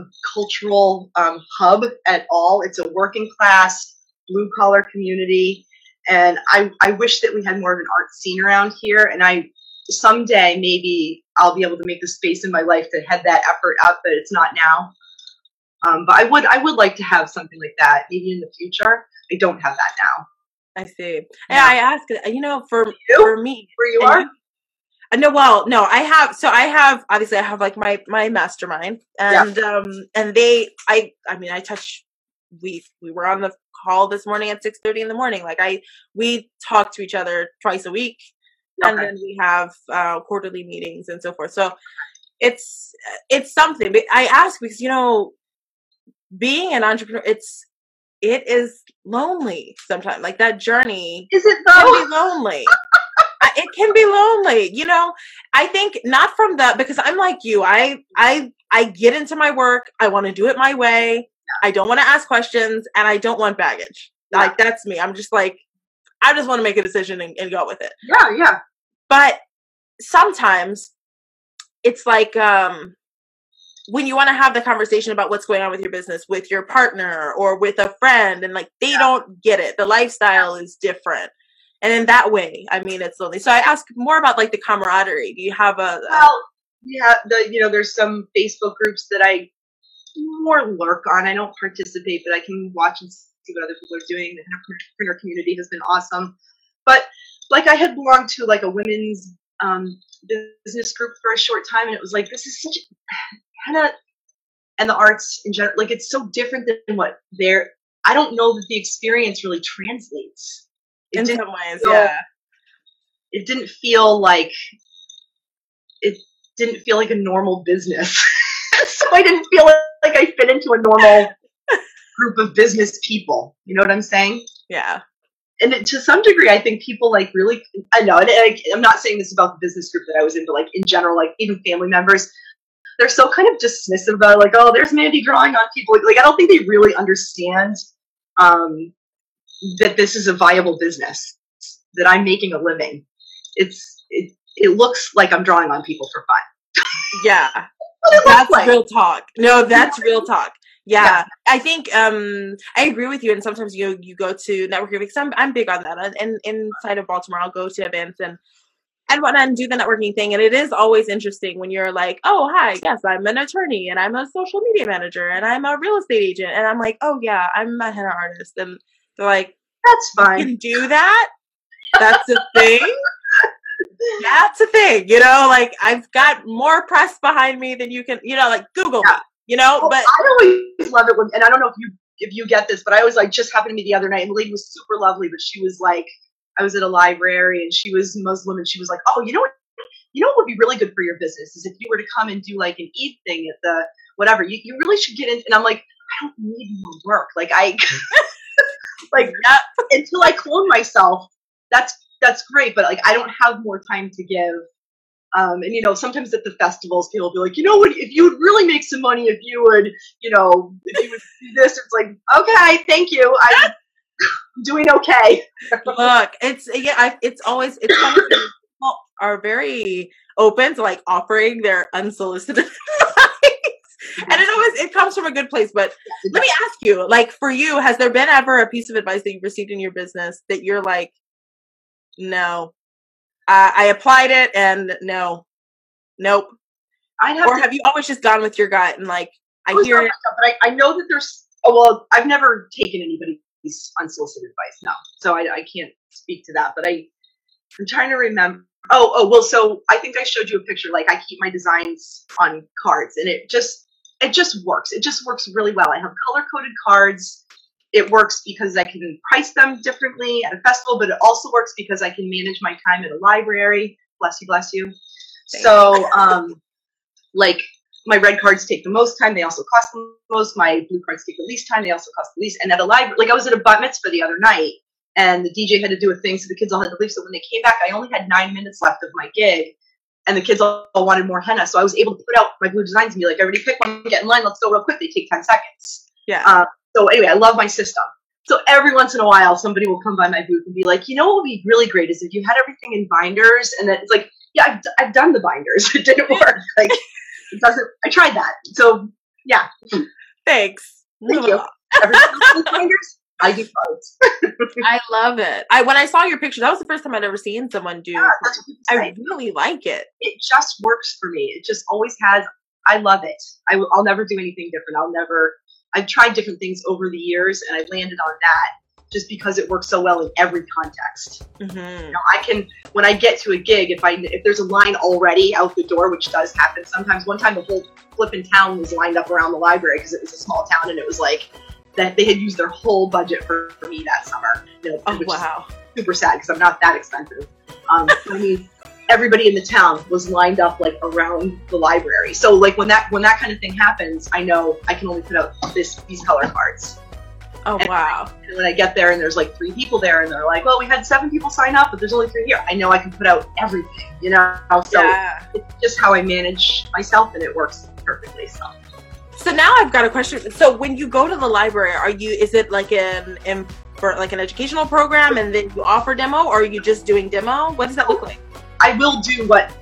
a cultural um, hub at all. It's a working class, blue collar community, and I, I wish that we had more of an art scene around here. And I someday maybe I'll be able to make the space in my life to head that effort up, but it's not now. Um, but I would I would like to have something like that maybe in the future. I don't have that now. I see. Yeah. I ask you know for You? for me Where you are? Uh, no, well, no, I have. So I have obviously I have like my my mastermind, Yeah. and um and they I I mean I touch we we were on the call this morning at six thirty in the morning. Like I we talk to each other twice a week. and then we have uh, quarterly meetings and so forth. So it's it's something. But I ask because you know, being an entrepreneur, it's it is lonely sometimes. Like that journey Is it can though? be lonely. It can be lonely, you know. I think not from the because I'm like you. I I I get into my work. I want to do it my way. I don't want to ask questions, and I don't want baggage. Yeah. Like that's me. I'm just like I just want to make a decision and, and go with it. Yeah, yeah. But sometimes it's like um when you want to have the conversation about what's going on with your business with your partner or with a friend and like they don't get it the lifestyle is different and in that way i mean it's lonely so i ask more about like the camaraderie do you have a, a Well, yeah, the you know, there's some Facebook groups that I more lurk on. I don't participate, but I can watch and see what other people are doing. The entrepreneur community has been awesome. But like I had belonged to like a women's um, business group for a short time, and it was like this is such kind of and the arts in general, like it's so different than what they're. I don't know that the experience really translates. It in didn't some ways feel- yeah it didn't feel like it didn't feel like a normal business. so I didn't feel like I fit into a normal group of business people. You know what I'm saying? yeah And it, to some degree, I think people like really. I know, and I, I'm not saying this about the business group that I was in, but like in general, like even family members, they're so kind of dismissive about like, oh, there's Mandy drawing on people. Like I don't think they really understand um, that this is a viable business, that I'm making a living. It's it, it looks like I'm drawing on people for fun. yeah But it looks that's like real talk no that's real talk yeah, I think um I agree with you. And sometimes you you go to networking because I'm I'm big on that. And, and inside of Baltimore, I'll go to events and and whatnot and do the networking thing. And it is always interesting when you're like, oh hi, yes, I'm an attorney and I'm a social media manager and I'm a real estate agent. And I'm like, oh yeah, I'm a henna artist. And they're like, that's you fine. can do that? That's a thing. That's a thing, you know. Like I've got more press behind me than you can, you know. Like Google me, Yeah. you know. Oh, But I always love it when, and I don't know if you if you get this, but I was like just happened to me the other night, and the lady was super lovely, but she was like, I was at a library and she was Muslim, and she was like, oh, you know what, you know what would be really good for your business is if you were to come and do like an Eid thing at the whatever. You you really should get in. And I'm like, I don't need more work. Like I, like that until I clone myself, that's that's great, but like I don't have more time to give. Um, and you know, sometimes at the festivals, people will be like, you know what, if you would really make some money, if you would, you know, if you would do this, it's like, okay, thank you, I'm doing okay. look, it's yeah, I, it's always it's people are very open to like offering their unsolicited and it always it comes from a good place. But let me ask you, like for you, has there been ever a piece of advice that you've received in your business that you're like, no, uh, I applied it and no, nope, I'd have or to have you always just gone with your gut and like I hear it? myself, but I, I know that there's. Oh well, I've never taken anybody's unsolicited advice, no, so I, I can't speak to that. But I, I'm trying to remember. Oh, oh well, so I think I showed you a picture. Like I keep my designs on cards, and it just it just works. It just works really well. I have color coded cards. It works because I can price them differently at a festival, but it also works because I can manage my time at a library. Bless you, bless you. Thank So, um, like my red cards take the most time. They also cost the most. My blue cards take the least time. They also cost the least. And at a library, like I was at a bat mitzvah the other night, and the DJ had to do a thing, so the kids all had to leave. So when they came back, I only had nine minutes left of my gig, and the kids all, all wanted more henna. So I was able to put out my blue designs and be like, "Everybody, pick one, get in line. Let's go real quick. They take ten seconds." Yeah. Uh, so anyway, I love my system. So every once in a while, somebody will come by my booth and be like, "You know what would be really great is if you had everything in binders." And then it's like, "Yeah, I've, d- I've done the binders. It didn't work. Like, it doesn't. I tried that. So yeah, Thanks. Thank you. on. everybody else does binders. I do cards. I love it. I when I saw your picture, that was the first time I'd ever seen someone do. Yeah, I really like it. it just works for me. It just always has. I love it. I I'll never do anything different. I'll never. I've tried different things over the years, and I landed on that just because it works so well in every context. hmm You know, I can when I get to a gig, if I if there's a line already out the door, which does happen sometimes. One time, the whole flipping town was lined up around the library because it was a small town, and it was like that they had used their whole budget for, for me that summer. You know, Oh which is wow. super sad because I'm not that expensive. Um, I mean, everybody in the town was lined up like around the library. So like when that when that kind of thing happens, I know I can only put out this these color cards. Oh wow! And when I get there and there's like three people there, and they're like, "Well, we had seven people sign up, but there's only three here." I know I can put out everything, you know. So yeah. it's just how I manage myself, and it works perfectly. So. So now I've got a question. So when you go to the library, are you? Is it like an, an for like an educational program, and then you offer demo, or are you just doing demo? What does that look like? I will do what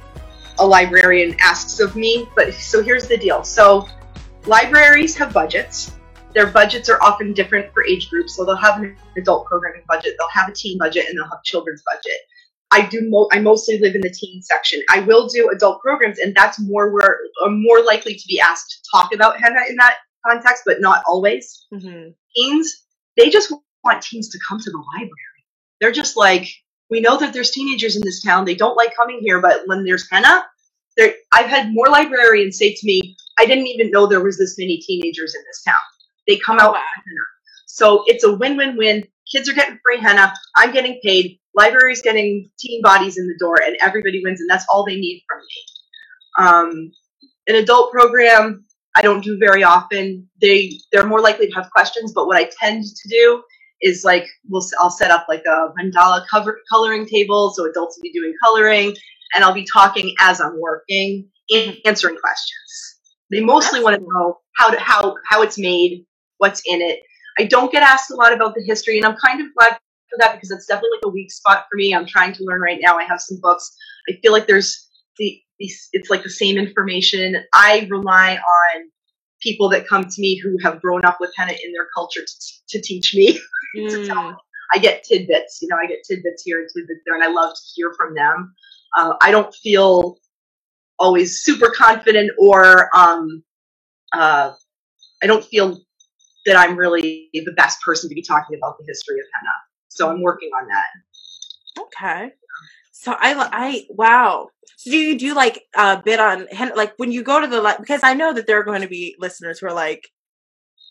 a librarian asks of me, but so here's the deal. So libraries have budgets their budgets are often different for age groups. So they'll have an adult programming budget, they'll have a teen budget, and they'll have children's budget. I do. Mo- I mostly live in the teen section. I will do adult programs, and that's more where I'm more likely to be asked to talk about henna in that context, but not always. Mm-hmm. Teens, they just want teens to come to the library. They're just like, we know that there's teenagers in this town. They don't like coming here, but when there's henna, there. I've had more librarians say to me, "I didn't even know there was this many teenagers in this town." They come out. So it's a win-win-win. Kids are getting free henna. I'm getting paid. Library's getting teen bodies in the door, and everybody wins. And that's all they need from me. Um, an adult program, I don't do very often. They they're more likely to have questions, but what I tend to do is like we'll I'll set up like a mandala cover coloring table, so adults will be doing coloring, and I'll be talking as I'm working, and answering questions. They mostly want to know how to, how how it's made, what's in it. I don't get asked a lot about the history, and I'm kind of glad for that because it's definitely like a weak spot for me. I'm trying to learn right now. I have some books. I feel like there's the, it's like the same information. I rely on people that come to me who have grown up with henna in their culture to, to teach me. Mm. to tell me. I get tidbits, you know, I get tidbits here and tidbits there, and I love to hear from them. Uh, I don't feel always super confident or um, uh, I don't feel that I'm really the best person to be talking about the history of henna. So I'm working on that. Okay. So I, I, wow. So do you do like a bit on? Like when you go to the, like because I know that there are going to be listeners who are like,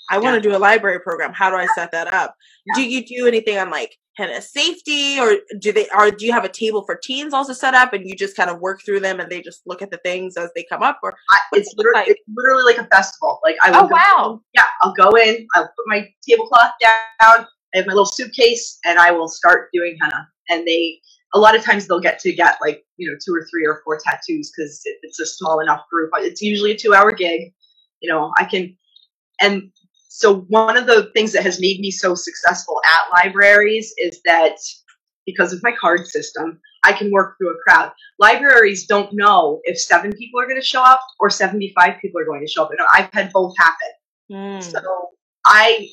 I want to yeah. do a library program. How do I set that up? Yeah. Do you do anything on like henna safety or do they or do you have a table for teens also set up and you just kind of work through them and they just look at the things as they come up or I, it's, literally, like? it's literally like a festival like i will oh wow yeah i'll go in i'll put my tablecloth down i have my little suitcase and i will start doing henna and they a lot of times they'll get to get like you know two or three or four tattoos because it's a small enough group it's usually a two hour gig you know i can and so one of the things that has made me so successful at libraries is that because of my card system, I can work through a crowd. Libraries don't know if seven people are going to show up or 75 people are going to show up. And I've had both happen. Mm. So I,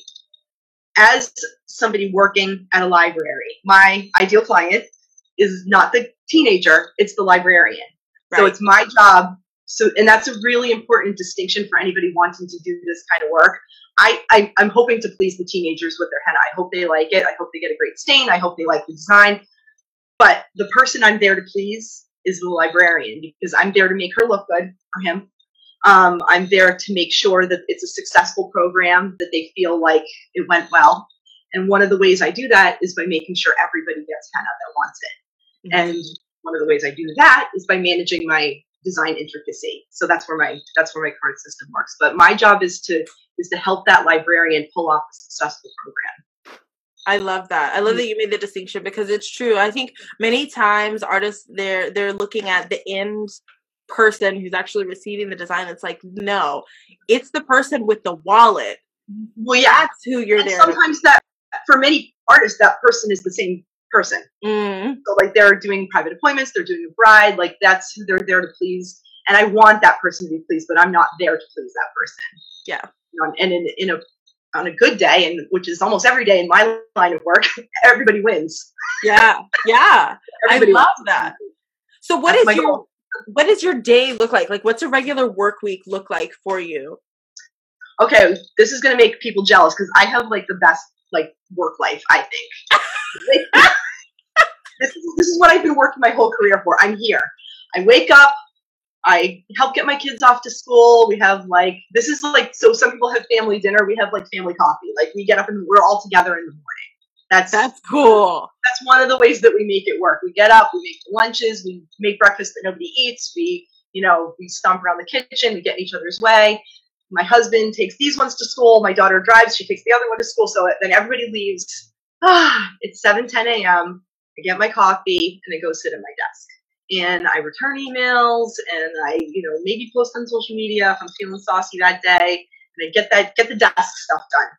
as somebody working at a library, my ideal client is not the teenager, it's the librarian. Right. So it's my job. So, and that's a really important distinction for anybody wanting to do this kind of work. I, I am hoping to please the teenagers with their henna. I hope they like it. I hope they get a great stain. I hope they like the design. But the person I'm there to please is the librarian because I'm there to make her look good for him. Um, I'm there to make sure that it's a successful program, that they feel like it went well. And one of the ways I do that is by making sure everybody gets henna that wants it. Mm-hmm. And one of the ways I do that is by managing my design intricacy. So that's where my that's where my card system works. But my job is to is to help that librarian pull off a successful program. I love that. I love that you made the distinction because it's true. I think many times artists they're they're looking at the end person who's actually receiving the design. It's like, no, it's the person with the wallet. Well, yeah, that's who you're and there. Sometimes to- that for many artists, that person is the same person. Mm. So like they're doing private appointments, they're doing a bride, like that's who they're there to please. And I want that person to be pleased, but I'm not there to please that person. Yeah. You know, and in, in a on a good day, and which is almost every day in my line of work, everybody wins. Yeah, yeah, I love that. So, what That's is your goal. What does your day look like? Like, what's a regular work week look like for you? Okay, this is gonna make people jealous because I have like the best like work life. I think. this, is, this is what I've been working my whole career for. I'm here. I wake up, I help get my kids off to school. We have like this is like so some people have family dinner. We have like family coffee. Like we get up and we're all together in the morning. That's That's cool. that's one of the ways that we make it work. We get up, we make lunches, we make breakfast that nobody eats. We, you know, we stomp around the kitchen, we get in each other's way. My husband takes these ones to school. My daughter drives. She takes the other one to school. So then everybody leaves. Ah, it's 7, 10 a.m. I get my coffee and I go sit at my desk. And I return emails and I, you know, maybe post on social media if I'm feeling saucy that day. And I get that, get the desk stuff done.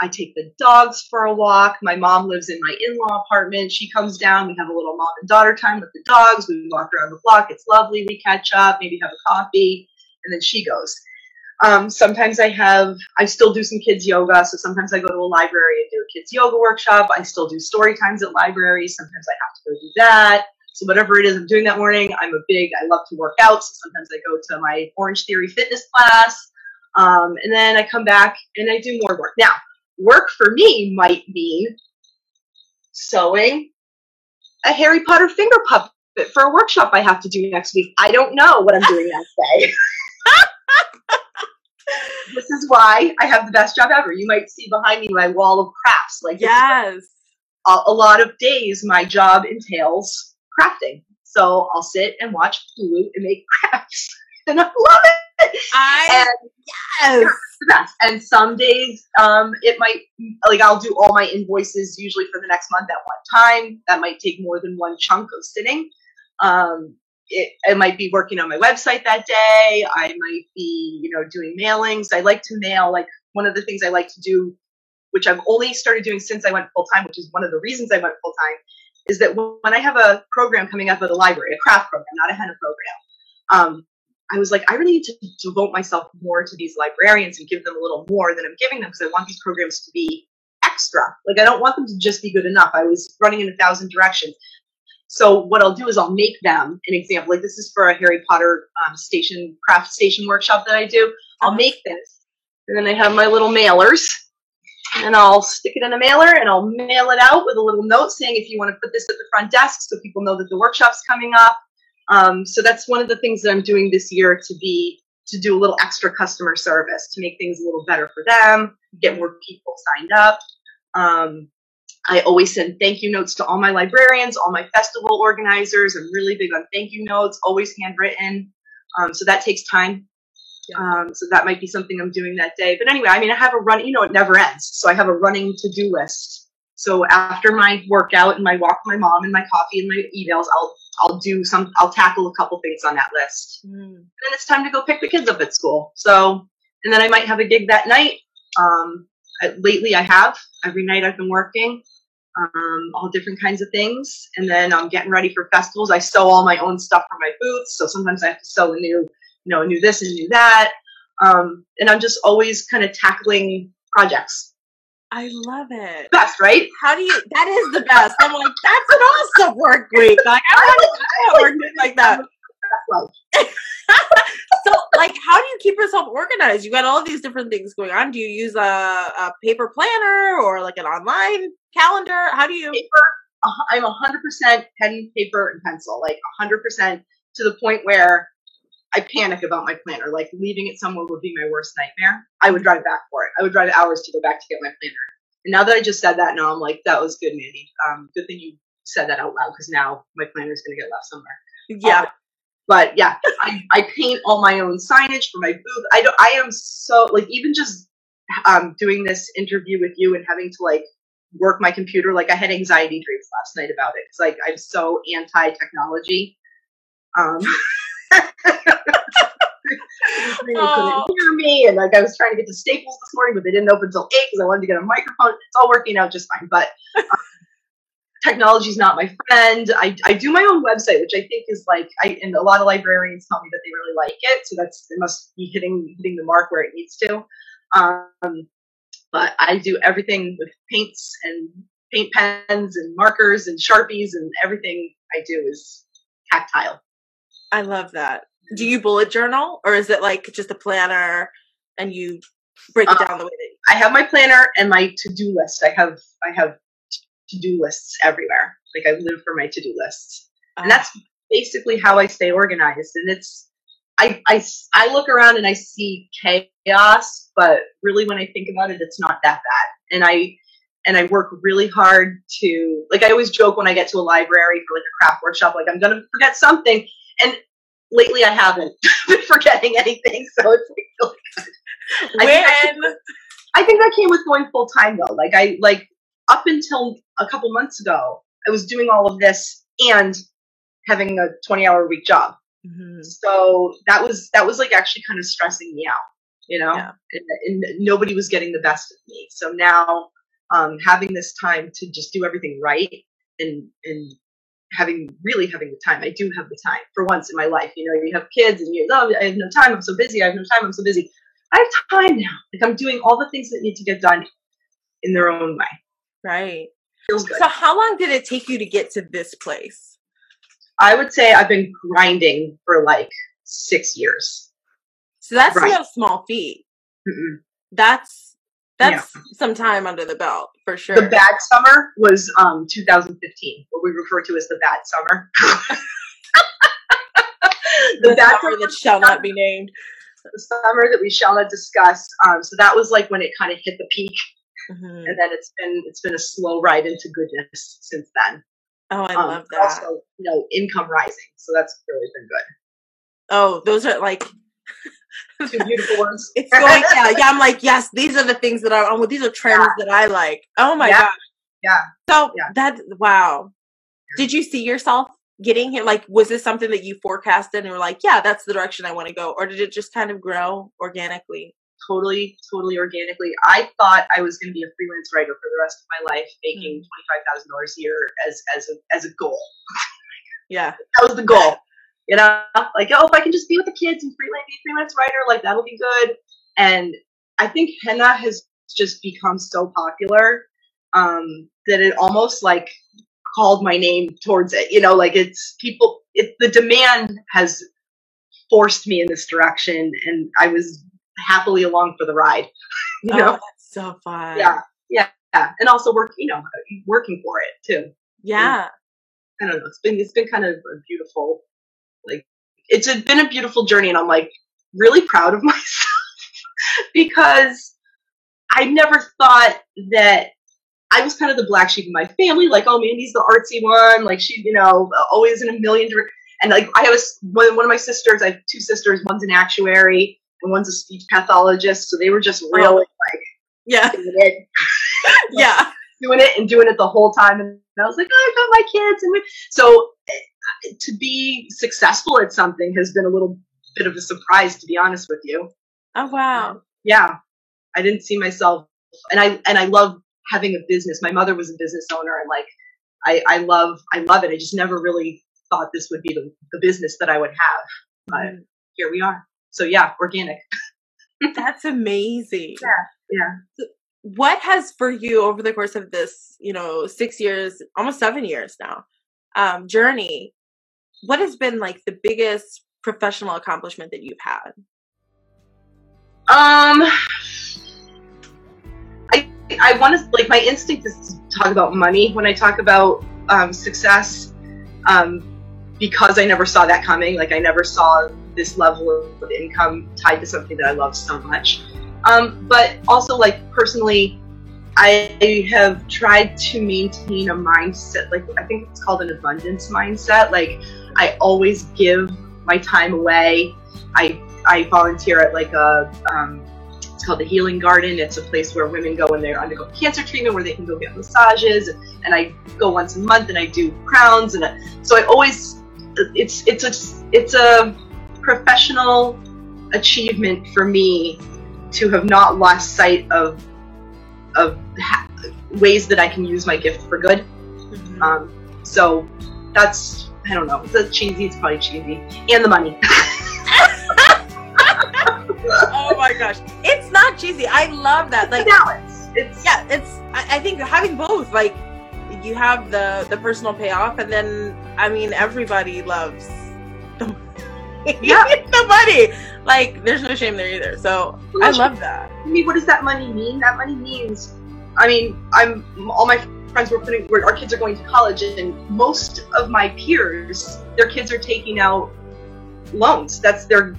I take the dogs for a walk. My mom lives in my in-law apartment. She comes down. We have a little mom and daughter time with the dogs. We walk around the block. It's lovely. We catch up, maybe have a coffee, and then she goes. Um, sometimes I have, I still do some kids yoga. So sometimes I go to a library and do a kids yoga workshop. I still do story times at libraries. Sometimes I have to go do that. So whatever it is I'm doing that morning, I'm a big, I love to work out. So sometimes I go to my Orange Theory fitness class. Um, and then I come back and I do more work. Now, work for me might mean sewing a Harry Potter finger puppet for a workshop I have to do next week. I don't know what I'm doing that day. this is why I have the best job ever. You might see behind me my wall of crafts. Like Yes. a, a lot of days, my job entails crafting. So I'll sit and watch Hulu and make crafts, and I love it. I And yes. best. And some days, um, it might like I'll do all my invoices usually for the next month at one time. That might take more than one chunk of sitting. Um, it, I might be working on my website that day. I might be, you know, doing mailings. I like to mail. Like one of the things I like to do, which I've only started doing since I went full time, which is one of the reasons I went full time, is that when I have a program coming up at the library, a craft program, not a henna program, um, I was like, I really need to devote myself more to these librarians and give them a little more than I'm giving them because I want these programs to be extra. Like, I don't want them to just be good enough. I was running in a thousand directions. So, what I'll do is I'll make them an example. Like, this is for a Harry Potter um, station, craft station workshop that I do. I'll make this, and then I have my little mailers, and I'll stick it in a mailer and I'll mail it out with a little note saying if you want to put this at the front desk so people know that the workshop's coming up. Um, so that's one of the things that I'm doing this year to be to do a little extra customer service to make things a little better for them, get more people signed up. Um, I always send thank you notes to all my librarians, all my festival organizers. I'm really big on thank you notes, always handwritten. Um, so that takes time. Um, so that might be something I'm doing that day. But anyway, I mean, I have a run, you know, it never ends. So I have a running to do list. So after my workout and my walk with my mom and my coffee and my emails, I'll I'll do some, I'll tackle a couple things on that list. Mm. And then it's time to go pick the kids up at school. So, and then I might have a gig that night. Um, uh, lately I have every night I've been working, um, all different kinds of things. And then I'm getting ready for festivals. I sew all my own stuff for my booths. So sometimes I have to sew a new, you know, a new this and a new that. Um, and I'm just always kind of tackling projects. I love it. Best, right? How do you? That is the best. I'm like, that's an awesome work week. Like, I want to work week like that. So, like, how do you keep yourself organized? You got all these different things going on. Do you use a, a paper planner or like an online calendar? How do you? paper. uh, I'm 100% pen, paper, and pencil. Like 100% to the point where I panic about my planner. Like leaving it somewhere would be my worst nightmare. I would drive back for it. I would drive hours to go back to get my planner. And now that I just said that, now I'm like, that was good, Mandy. Um, good thing you said that out loud because now my planner is going to get left somewhere. Yeah. But yeah, I, I paint all my own signage for my booth. I don't, I am so like even just um, doing this interview with you and having to like work my computer. Like I had anxiety dreams last night about it. It's like I'm so anti technology. Um, they Oh. couldn't hear me, and like I was trying to get to Staples this morning, but they didn't open until eight because I wanted to get a microphone. It's all working out just fine, but um, technology's not my friend. I, I do my own website, which I think is like, I and a lot of librarians tell me that they really like it, so that's it must be hitting hitting the mark where it needs to. Um, but I do everything with paints and paint pens and markers and sharpies and everything I do is tactile. I love that. Do you bullet journal or is it like just a planner and you break it Uh, down the way that you- I have my planner and my to-do list. I have I have to-do lists everywhere. Like I live for my to-do lists. uh, And that's basically how I stay organized. And it's I, I, I look around and I see chaos, but really when I think about it, it's not that bad. And I and I work really hard to like I always joke when I get to a library for like a craft workshop, like I'm gonna forget something. And lately I haven't been forgetting anything, so it's like really good. When? I think, I, I think that came with going full time though. Like I like up until a couple months ago, I was doing all of this and having a 20 hour week job. Mhm. So that was that was like actually kind of stressing me out, you know. Yeah. And, and nobody was getting the best of me. So now, um, having this time to just do everything right and and having really having the time. I do have the time for once in my life. You know, you have kids and you oh, I have no time. I'm so busy. I have no time. I'm so busy. I have time now. Like I'm doing all the things that need to get done in their own way. Right. Feels good. So how long did it take you to get to this place? I would say I've been grinding for like six years. So that's Right. no small feat. Mm-mm. That's that's some time under the belt for sure. The bad summer was um 2015, what we refer to as the bad summer. the The bad summer summer, that shall not be named. the summer that we shall not discuss. Um, so that was like when it kind of hit the peak, Mhm. and then it's been it's been a slow ride into goodness since then. Oh, I Um, love that. Also, you know, income rising, so that's really been good. oh, those are like beautiful words. it's going. Yeah, yeah. I'm like, yes, these are the things that I'm. These are trends that I like. Oh my Yeah. god. Yeah. So Yeah. that wow. Did you see yourself getting here? Like, was this something that you forecasted and were like, yeah, that's the direction I want to go, or did it just kind of grow organically? totally, totally organically. I thought I was going to be a freelance writer for the rest of my life, making Mm. twenty five thousand dollars a year as as a as a goal. Yeah. That was the goal. You know, like oh, if I can just be with the kids and freelance be a freelance writer, like that'll be good. And I think henna has just become so popular um, that it almost like called my name towards it. You know, like it's people. It, the demand has forced me in this direction, and I was happily along for the ride. You Oh, know, that's so fun. yeah, yeah, yeah, and also work. You know, working for it too. Yeah. I don't know. It's been it's been kind of a beautiful, like it's been a beautiful journey, and I'm like really proud of myself because I never thought that I was kind of the black sheep in my family. Like, oh, Mandy's the artsy one. Like she, you know, always in a million different. And like I have a s one one of my sisters. I have two sisters. One's an actuary and one's a speech pathologist. So they were just oh. really like Yeah. doing it Yeah. doing it and doing it the whole time. And I was like, oh, I've got my kids. And we, so to be successful at something has been a little bit of a surprise, to be honest with you. Oh wow. Yeah, I didn't see myself, and I and I love having a business. My mother was a business owner, and like I I love I love it. I just never really thought this would be the, the business that I would have. But Mm, here we are. So yeah, organic. That's amazing. Yeah. Yeah. What has for you over the course of this, you know, six years, almost seven years now, um, journey, what has been like the biggest professional accomplishment that you've had? Um, I I want to like my instinct is to talk about money when I talk about um, success, um, because I never saw that coming. Like I never saw this level of income tied to something that I love so much. Um, but also like personally, I have tried to maintain a mindset. Like I think it's called an abundance mindset. Like I always give my time away. I I volunteer at like a um, it's called the Healing Garden. It's a place where women go when they undergo cancer treatment, where they can go get massages. And I go once a month and I do crowns. And I, so I always it's it's a it's a professional achievement for me to have not lost sight of of ha- ways that I can use my gift for good. Mhm. Um, so that's I don't know. It's cheesy. It's probably cheesy, and the money. oh my gosh. It's not cheesy. I love that. Like balance. It's yeah, it's I, I think having both, like you have the the personal payoff and then I mean everybody loves the, Yeah. the money. Like there's no shame there either. So I love that. I mean, what does that money mean? That money means, I mean, I'm all my friends were putting, our kids are going to college, and most of my peers, their kids are taking out loans. That's their,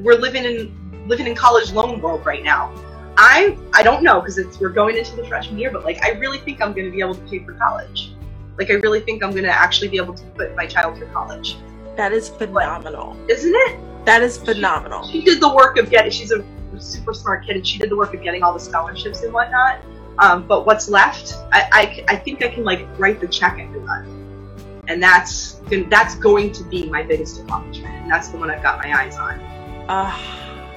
we're living in living in college loan world right now. I I don't know because it's we're going into the freshman year, but like I really think I'm going to be able to pay for college. Like I really think I'm going to actually be able to put my child through college. That is phenomenal. Isn't it? That is phenomenal. She did the work of getting. She's a super smart kid, and she did the work of getting all the scholarships and whatnot. Um, but what's left, I, I, I think I can like write the check and every month, and that's that's going to be my biggest accomplishment, and that's the one I've got my eyes on. Uh,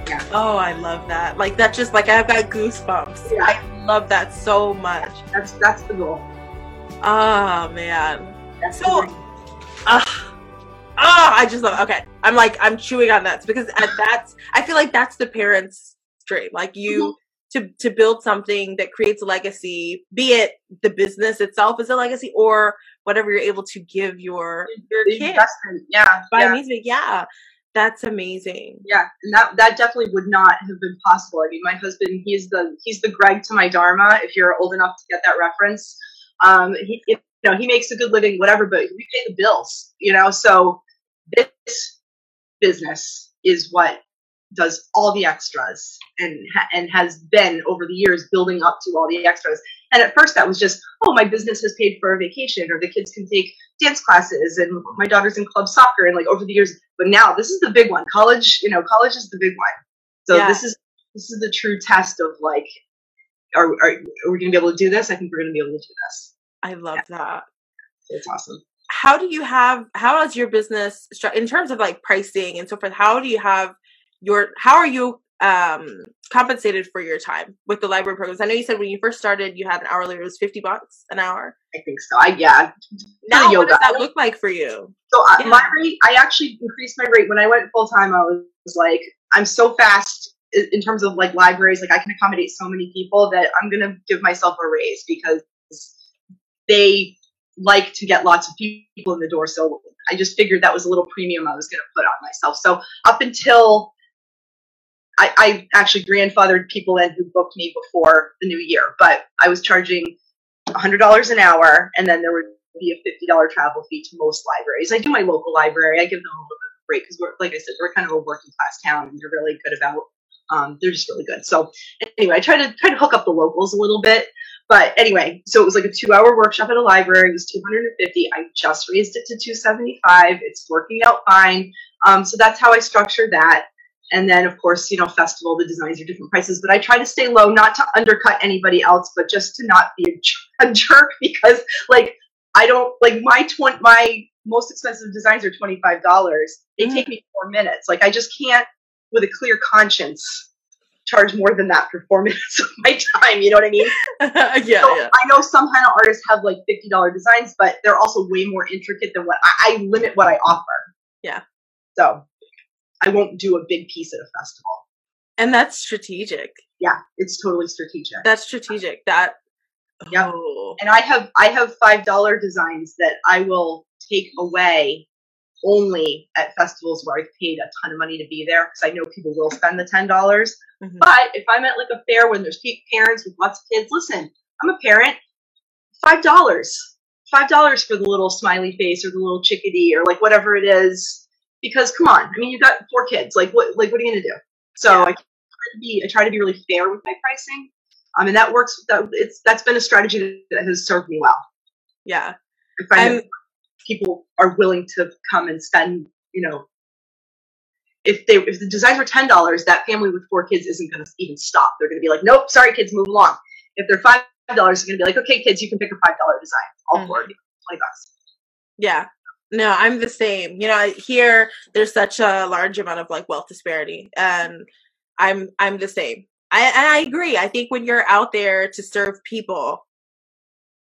yeah. Oh, I love that. Like that's just like I've got goosebumps. Yeah. I love that so much. That's that's the goal. Oh man. That's so. Uh, oh, I just love. Okay, I'm like I'm chewing on that because that's. I feel like that's the parents' dream. Like you mm-hmm. To to build something that creates a legacy, be it the business itself is a legacy or whatever you're able to give your your kid. Yeah, by yeah. music. Yeah, that's amazing. Yeah, and that that definitely would not have been possible. I mean, my husband, he's the he's the Greg to my Dharma. If you're old enough to get that reference, um, he you know he makes a good living, whatever, but we pay the bills. You know, so this business is what does all the extras and and has been over the years building up to all the extras. And at first that was just, oh, my business has paid for a vacation or the kids can take dance classes and my daughter's in club soccer and like over the years. But now this is the big one. College, you know, college is the big one. So yeah. this is this is the true test of like, are, are, are we going to be able to do this? I think we're going to be able to do this. I love yeah. that. It's awesome how do you have how is your business in terms of like pricing and so forth how do you have your how are you um compensated for your time with the library programs? I know you said when you first started you had an hourly it was 50 bucks an hour. I think so. I yeah now what does that look like for you? So uh, yeah. my rate i actually increased my rate. When i went full-time i was like i'm so fast in terms of like libraries. Like i can accommodate so many people that i'm gonna give myself a raise because they like to get lots of people in the door. So I just figured that was a little premium I was going to put on myself. So up until I, I, actually grandfathered people in who booked me before the new year, but I was charging $100 an hour, and then there would be a $50 travel fee to most libraries. I do my local library. I give them a little bit of a break because we're, like I said, we're kind of a working class town, and they're really good about. Um, they're just really good. So anyway, I try to try to hook up the locals a little bit. But anyway, so it was like a two hour workshop at a library. It was 250. I just raised it to 275. It's working out fine. Um, so that's how I structured that. And then, of course, you know, festival, the designs are different prices, but I try to stay low, not to undercut anybody else, but just to not be a, jerk because, like, I don't like my twenty my most expensive designs are twenty five dollars. They mm. take me four minutes. Like, I just can't, with a clear conscience, charge more than that for four minutes of my time. You know what I mean? yeah, so yeah. I know some kind of artists have like fifty dollar designs, but they're also way more intricate than what I, I, limit what I offer. Yeah. So I won't do a big piece at a festival. And that's strategic. Yeah, it's totally strategic. That's strategic. That. Yeah. Oh. And I have I have five dollar designs that I will take away only at festivals where I've paid a ton of money to be there because I know people will spend the ten dollars. Mm-hmm. But if I'm at like a fair when there's parents with lots of kids, listen, I'm a parent. Five dollars, five dollars for the little smiley face or the little chickadee or like whatever it is. Because come on, I mean you've got four kids. Like what? Like what are you gonna do? So. I try to be I try to be really fair with my pricing. Um, and that works. That it's that's been a strategy that has served me well. Yeah, I find people are willing to come and spend, you know, if they if the designs were ten dollars, that family with four kids isn't going to even stop. They're going to be like, nope, sorry, kids, move along. If they're five dollars, they're going to be like, okay, kids, you can pick a five dollar design. All mm-hmm. four of you, twenty bucks. Yeah. No, I'm the same. You know, here there's such a large amount of like wealth disparity, and I'm I'm the same. I and I agree. I think when you're out there to serve people,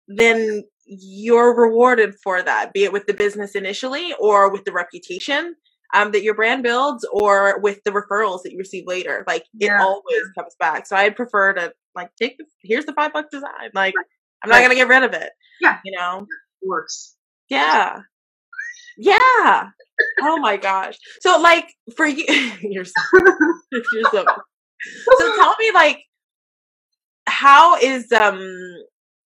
then you're rewarded for that, be it with the business initially or with the reputation um, that your brand builds or with the referrals that you receive later. Like yeah. it always comes back. So I'd prefer to like take the, here's the five buck design. Like I'm not gonna get rid of it. Yeah. You know? It works. Yeah. Yeah. oh my gosh. So like for you you're so, you're so so tell me like how is um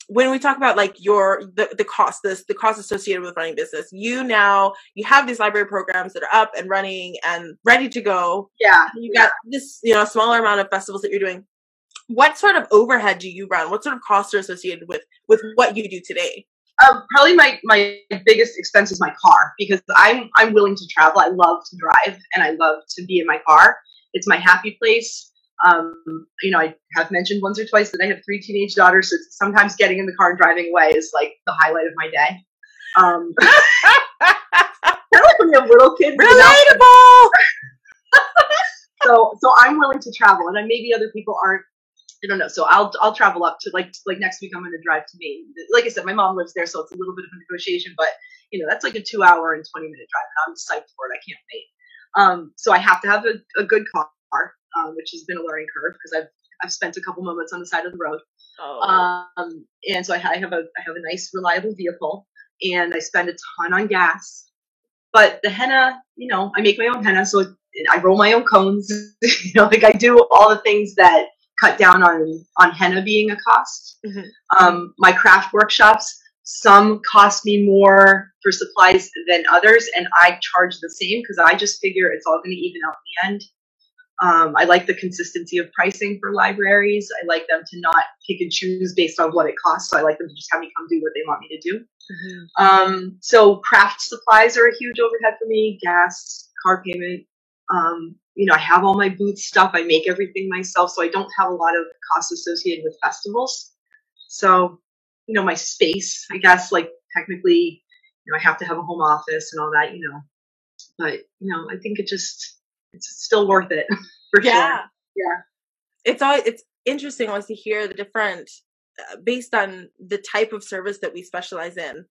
when we talk about like your the, the cost this the cost associated with running business you now you have these library programs that are up and running and ready to go yeah you got this you know smaller amount of festivals that you're doing what sort of overhead do you run? What sort of costs are associated with with what you do today? Um, probably my my biggest expense is my car because I'm I'm willing to travel. I love to drive and I love to be in my car. It's my happy place. Um, you know, I have mentioned once or twice that I have three teenage daughters, so sometimes getting in the car and driving away is like the highlight of my day. Um, kind of like when you have little kids. Relatable. so so I'm willing to travel, and maybe other people aren't. I don't know. So I'll I'll travel up to like like next week. I'm going to drive to Maine. Like I said, my mom lives there, so it's a little bit of a negotiation. But you know, that's like a two hour and twenty minute drive, and I'm psyched for it. I can't wait. Um, so I have to have a, a good car, um, which has been a learning curve because I've I've spent a couple moments on the side of the road. Oh. Um, and so I, I have a I have a nice reliable vehicle, and I spend a ton on gas. But the henna, you know, I make my own henna, so it, I roll my own cones. you know, like I do all the things that cut down on on henna being a cost. Mhm. Um, my craft workshops, some cost me more for supplies than others, and I charge the same because I just figure it's all going to even out in the end. Um, I like the consistency of pricing for libraries. I like them to not pick and choose based on what it costs. So I like them to just have me come do what they want me to do. Mhm. Um, so craft supplies are a huge overhead for me. Gas, car payment. Um, you know, I have all my booth stuff. I make everything myself, so I don't have a lot of costs associated with festivals. So, you know, my space, I guess, like technically, you know, I have to have a home office and all that, you know. But you know, I think it just it's still worth it for Yeah. sure. Yeah. It's all it's interesting always to hear the different uh, based on the type of service that we specialize in.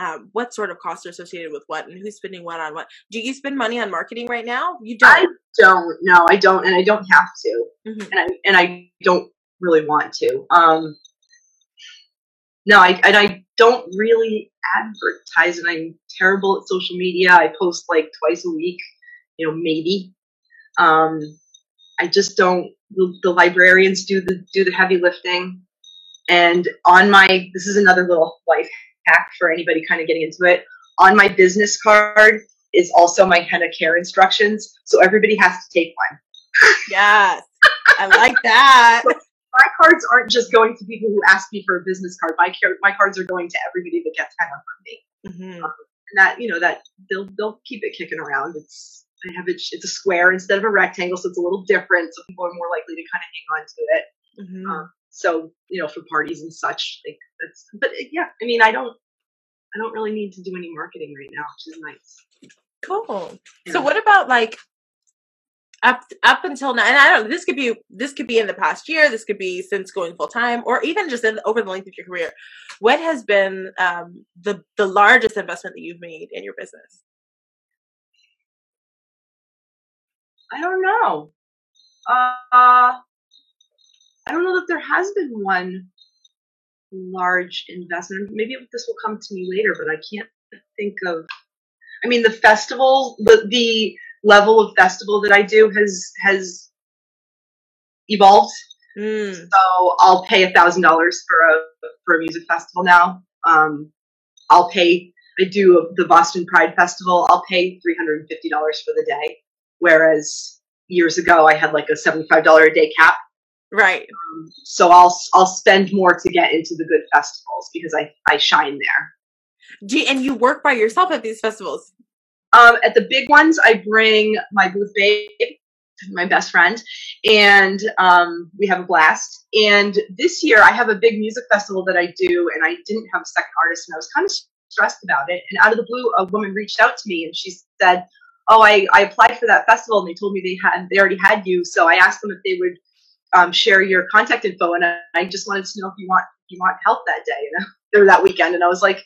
Um, what sort of costs are associated with what and who's spending what on what? Do you spend money on marketing right now? You don't. I don't. No, I don't, and I don't have to. Mhm. and I and I don't really want to. Um, no, I and I don't really advertise, and I'm terrible at social media. I post like twice a week, you know, maybe. Um, I just don't. The, the librarians do the do the heavy lifting, and on my this is another little life hack for anybody kind of getting into it. On my business card is also my henna care instructions, so everybody has to take one. Yes. I like that. my cards aren't just going to people who ask me for a business card. My car- my cards are going to everybody that gets henna from me. Mhm. And that you know that they'll they'll keep it kicking around. It's I have it. It's a square instead of a rectangle, so it's a little different. So people are more likely to kind of hang on to it. Mhm. Um, so you know for parties and such, like that's. But uh, yeah, I mean I don't I don't really need to do any marketing right now, which is nice. Cool. Yeah. So what about like up up until now? And I don't. This could be this could be in the past year. This could be since going full time, or even just in, over the length of your career. What has been um, the the largest investment that you've made in your business? I don't know. Uh, I don't know that there has been one large investment. Maybe this will come to me later, but I can't think of. I mean, the festival, the the level of festival that I do has has evolved. Mm. So I'll pay a thousand dollars for a for a music festival now. Um, I'll pay. I do the Boston Pride Festival. I'll pay three hundred and fifty dollars for the day, whereas years ago I had like a seventy five dollar a day cap. Right. Um, so I'll I'll spend more to get into the good festivals because I I shine there. Do you, and you work by yourself at these festivals? Um, at the big ones, I bring my booth babe, my best friend, and um, we have a blast. And this year, I have a big music festival that I do, and I didn't have a second artist, and I was kind of stressed about it. And out of the blue, a woman reached out to me, and she said, "Oh, I, I applied for that festival, and they told me they had they already had you. So I asked them if they would um, share your contact info, and I, I just wanted to know if you want if you want help that day, you know, or that weekend." And I was like.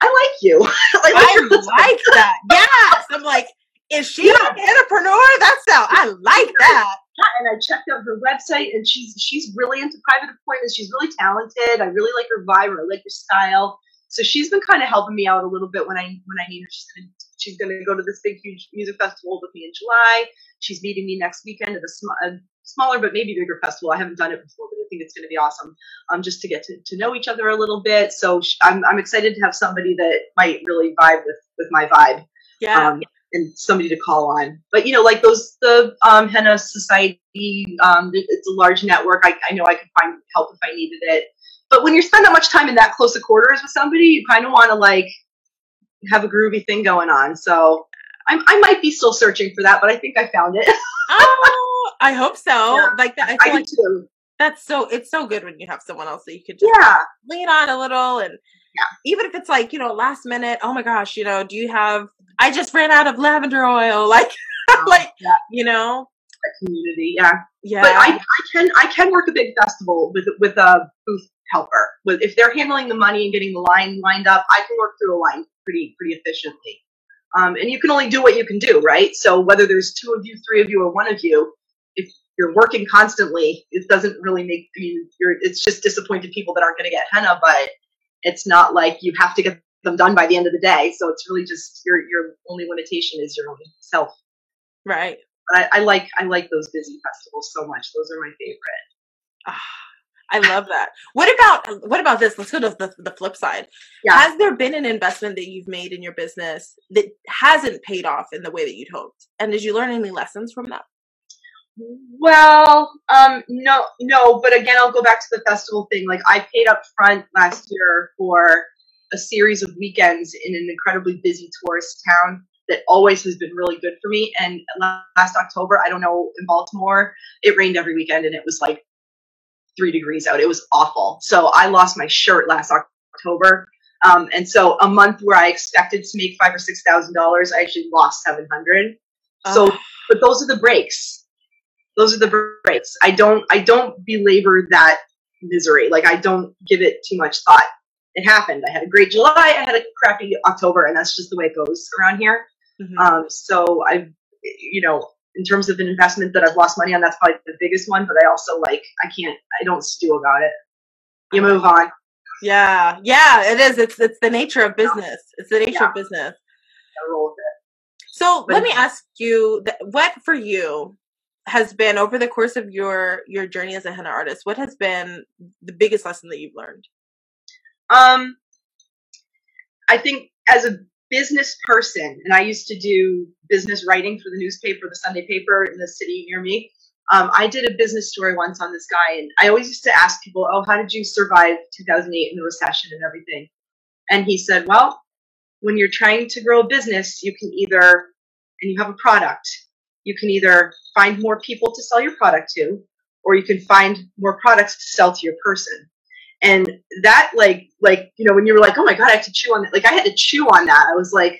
I like you. I like I like that. Yes. I'm like, is she Yeah. an entrepreneur? That's how I like that. Yeah, and I checked out her website, and she's she's really into private appointments. She's really talented. I really like her vibe. I like her style. So she's been kind of helping me out a little bit when I when I need her. She's gonna she's gonna go to this big huge music festival with me in July. She's meeting me next weekend at a, sm- a smaller but maybe bigger festival. I haven't done it before, but I think it's gonna be awesome. Um, just to get to, to know each other a little bit. So sh- I'm I'm excited to have somebody that might really vibe with with my vibe. Yeah. Um, and somebody to call on. But you know, like those the um, henna society, um, it's a large network. I, I know I could find help if I needed it. But when you spend that much time in that close of quarters with somebody, you kind of want to like have a groovy thing going on. So I'm, I might be still searching for that, but I think I found it. oh, I hope so. Yeah, like that. I, I like too. That's so. It's so good when you have someone else that you could just yeah. lean on a little, and yeah. even if it's like you know last minute. Oh my gosh, you know, do you have? I just ran out of lavender oil. Like, Oh, like yeah. you know, That community, yeah. yeah. But I, I can I can work a big festival with with a booth helper. With if they're handling the money and getting the line lined up, I can work through a line pretty pretty efficiently. Um, and you can only do what you can do, right? So whether there's two of you, three of you, or one of you, if you're working constantly, it doesn't really make. Mean, you're it's just disappointed people that aren't going to get henna, but it's not like you have to get them done by the end of the day. So it's really just your your only limitation is your own self. right. But I, I like I like those busy festivals so much. Those are my favorite. Ah, I love that. What about what about this? Let's go to the, the flip side. Yeah. Has there been an investment that you've made in your business that hasn't paid off in the way that you'd hoped? And did you learn any lessons from that? Well, um, no, no, but again, I'll go back to the festival thing. Like, I paid up front last year for a series of weekends in an incredibly busy tourist town that always has been really good for me. And last October, I don't know, in Baltimore, it rained every weekend and it was like three degrees out. It was awful. So I lost my shirt last October. Um, and so a month where I expected to make five or six thousand dollars, I actually lost seven hundred. So, Ah, but those are the breaks. Those are the breaks. I don't, I don't belabor that misery. Like I don't give it too much thought. It happened. I had a great July. I had a crappy October, and that's just the way it goes around here. mhm. Um, so I've, you know, in terms of an investment that I've lost money on, that's probably the biggest one. But I also like, I can't, I don't stew about it. You move on. yeah, yeah, it is. It's it's the nature of business. It's the nature of business. I roll with it. So But- let me ask you, what for you has been over the course of your your journey as a henna artist? What has been the biggest lesson that you've learned? Um, I think as a business person, and I used to do business writing for the newspaper, the Sunday paper in the city near me. Um, I did a business story once on this guy, and I always used to ask people, "Oh, how did you survive 2008 and the recession and everything?" And he said, "Well, when you're trying to grow a business, you can either, and you have a product, you can either find more people to sell your product to, or you can find more products to sell to your person." and that like like you know when you were like oh my god i have to chew on that like i had to chew on that. I was like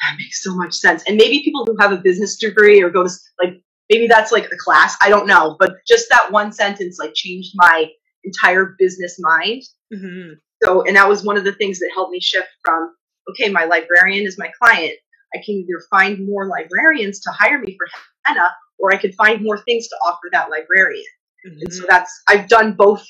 that makes so much sense. And maybe people who have a business degree or go to like maybe that's like a class i don't know but just that one sentence like changed my entire business mind. Hmm so and that was one of the things that helped me shift from okay my librarian is my client i can either find more librarians to hire me for henna or i can find more things to offer that librarian and so mm-hmm. that's I've done both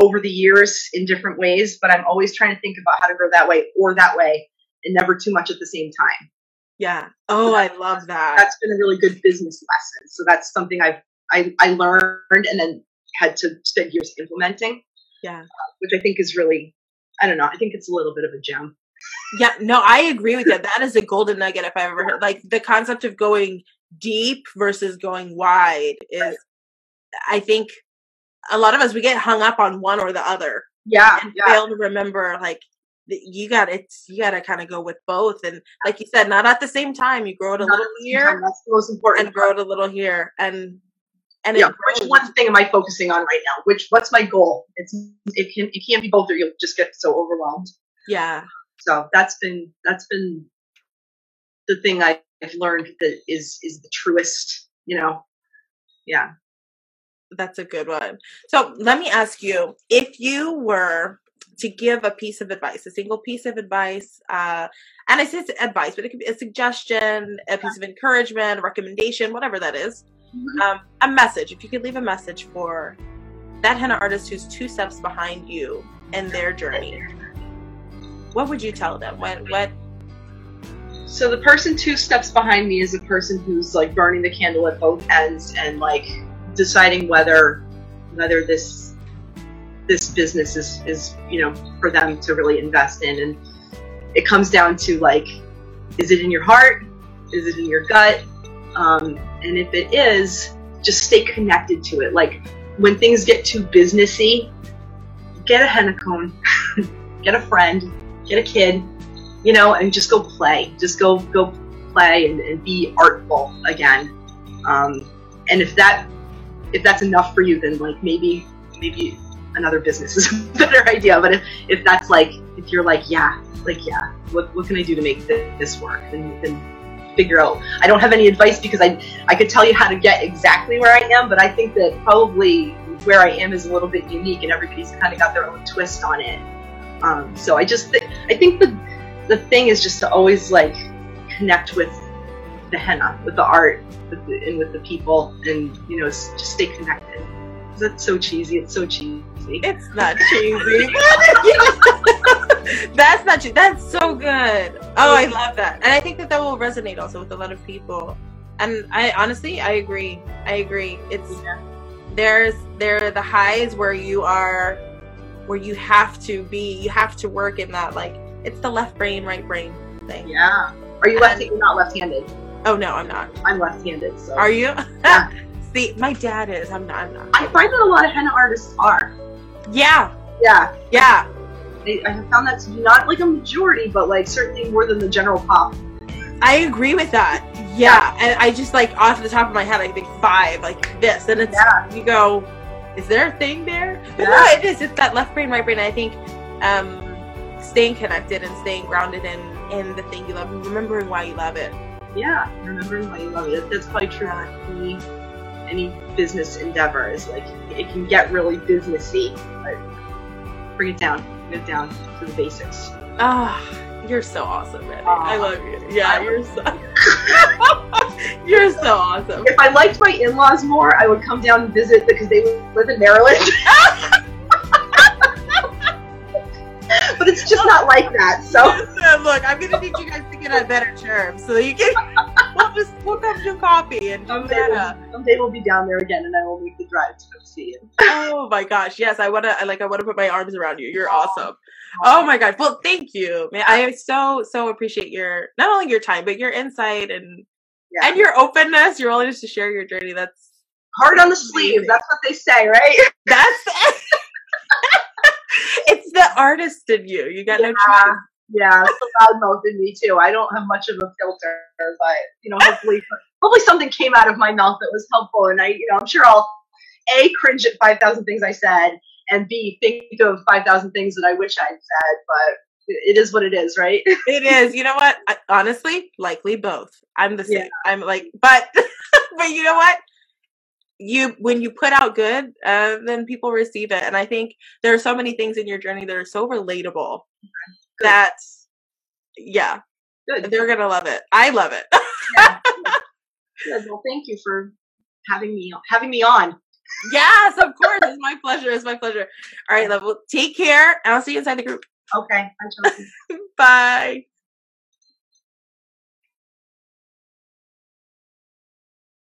over the years in different ways, but I'm always trying to think about how to grow that way or that way, and never too much at the same time. Yeah. Oh, I love that. That's been a really good business lesson. So that's something I've I, I learned and then had to spend years implementing, Yeah. Uh, which I think is really I don't know. I think it's a little bit of a gem. Yeah, no, I agree with that. That is a golden nugget if I've ever heard. Like the concept of going deep versus going wide is, I think, a lot of us we get hung up on one or the other Yeah, and yeah. fail to remember like you got it's you got to kind of go with both. And like you said, not at the same time. You grow it a Not little at the same here time, That's the most important. and grow it a little here, and and yeah, which one thing am I focusing on right now? Which what's my goal? It's it can it can't be both, or you'll just get so overwhelmed. Yeah, So that's been that's been the thing I've learned that is is the truest. You know, yeah. That's a good one. So let me ask you if you were to give a piece of advice, a single piece of advice, uh, and I say it's advice, but it could be a suggestion, a piece of encouragement, a recommendation, whatever that is, um, a message. If you could leave a message for that henna artist who's two steps behind you in their journey, what would you tell them? What, what, So the person two steps behind me is a person who's like burning the candle at both ends and like deciding whether whether this this business is is you know for them to really invest in and it comes down to like is it in your heart Is it in your gut? Um, and if it is, just stay connected to it. Like when things get too businessy, get a henna cone, get a friend, get a kid, you know, and just go play. Just go go play and, and be artful again. Um, and if that if that's enough for you, then like maybe maybe another business is a better idea. But if, if that's like if you're like yeah like yeah what, what can I do to make this work then, then figure out. I don't have any advice because I I could tell you how to get exactly where I am, but I think that probably where I am is a little bit unique, and everybody's kind of got their own twist on it. Um, so I just th- I think the the thing is just to always like connect with the henna, with the art, with the, and with the people, and you know just stay connected. That's so cheesy. It's so cheesy. It's not cheesy. That's not cheesy. That's so good. Oh, I love that, and I think that that will resonate also with a lot of people. And I honestly, I agree. I agree. It's Yeah. there's there are the highs where you are where you have to be you have to work in that like it's the left brain right brain thing Yeah. Are you left? You're not left-handed. oh no i'm not I'm left-handed. So are you Yeah. see my dad is i'm not i'm not I find that a lot of henna artists are. yeah Yeah. yeah I, have found that to be not like a majority, but like certainly more than the general pop. i agree with that yeah and i just like off the top of my head i think five like this and it's Yeah. you go is there a thing there but no Yeah. it is it's that left brain right brain i think um staying connected and staying grounded in in the thing you love and remembering why you love it Yeah. Remembering why you love it. That's probably true on any any business endeavor. Is like it can get really businessy, but bring it down. Bring it down to the basics. Ah, you're so awesome. Aw. I love you. Yeah, you're so you're so awesome. If I liked my in-laws more, I would come down and visit because they live in Maryland. but it's just not like that. So look, I'm gonna need you guys to get on better terms so you can. We'll just we'll come do coffee and do someday, that. we'll, someday we'll be down there again, and I will make the drive to go see you. Oh my gosh, yes, I wanna I like I wanna put my arms around you. You're awesome. Oh my gosh, well, thank you, man. I so so appreciate your not only your time but your insight and Yeah. and your openness, your willingness to share your journey. That's Hard on the sleeve. That's what they say, right? that's. it's the artist in you. You got no Yeah. choice. Yeah, it's the loudmouth in me too. I don't have much of a filter, but you know, hopefully, hopefully something came out of my mouth that was helpful, and I, you know, I'm sure I'll a cringe at five thousand things I said, and b think of five thousand things that I wish I'd said. But it is what it is, right? It is. You know what? I, honestly, likely both. I'm the same. Yeah. I'm like, but but you know what? You when you put out good, uh, then people receive it, and I think there are so many things in your journey that are so relatable Good. that yeah, Good. they're gonna love it. I love it. Yeah. Well, thank you for having me having me on. Yes, of course. It's my pleasure. It's my pleasure. All right, love. Well, take care, and I'll see you inside the group. Okay. Bye.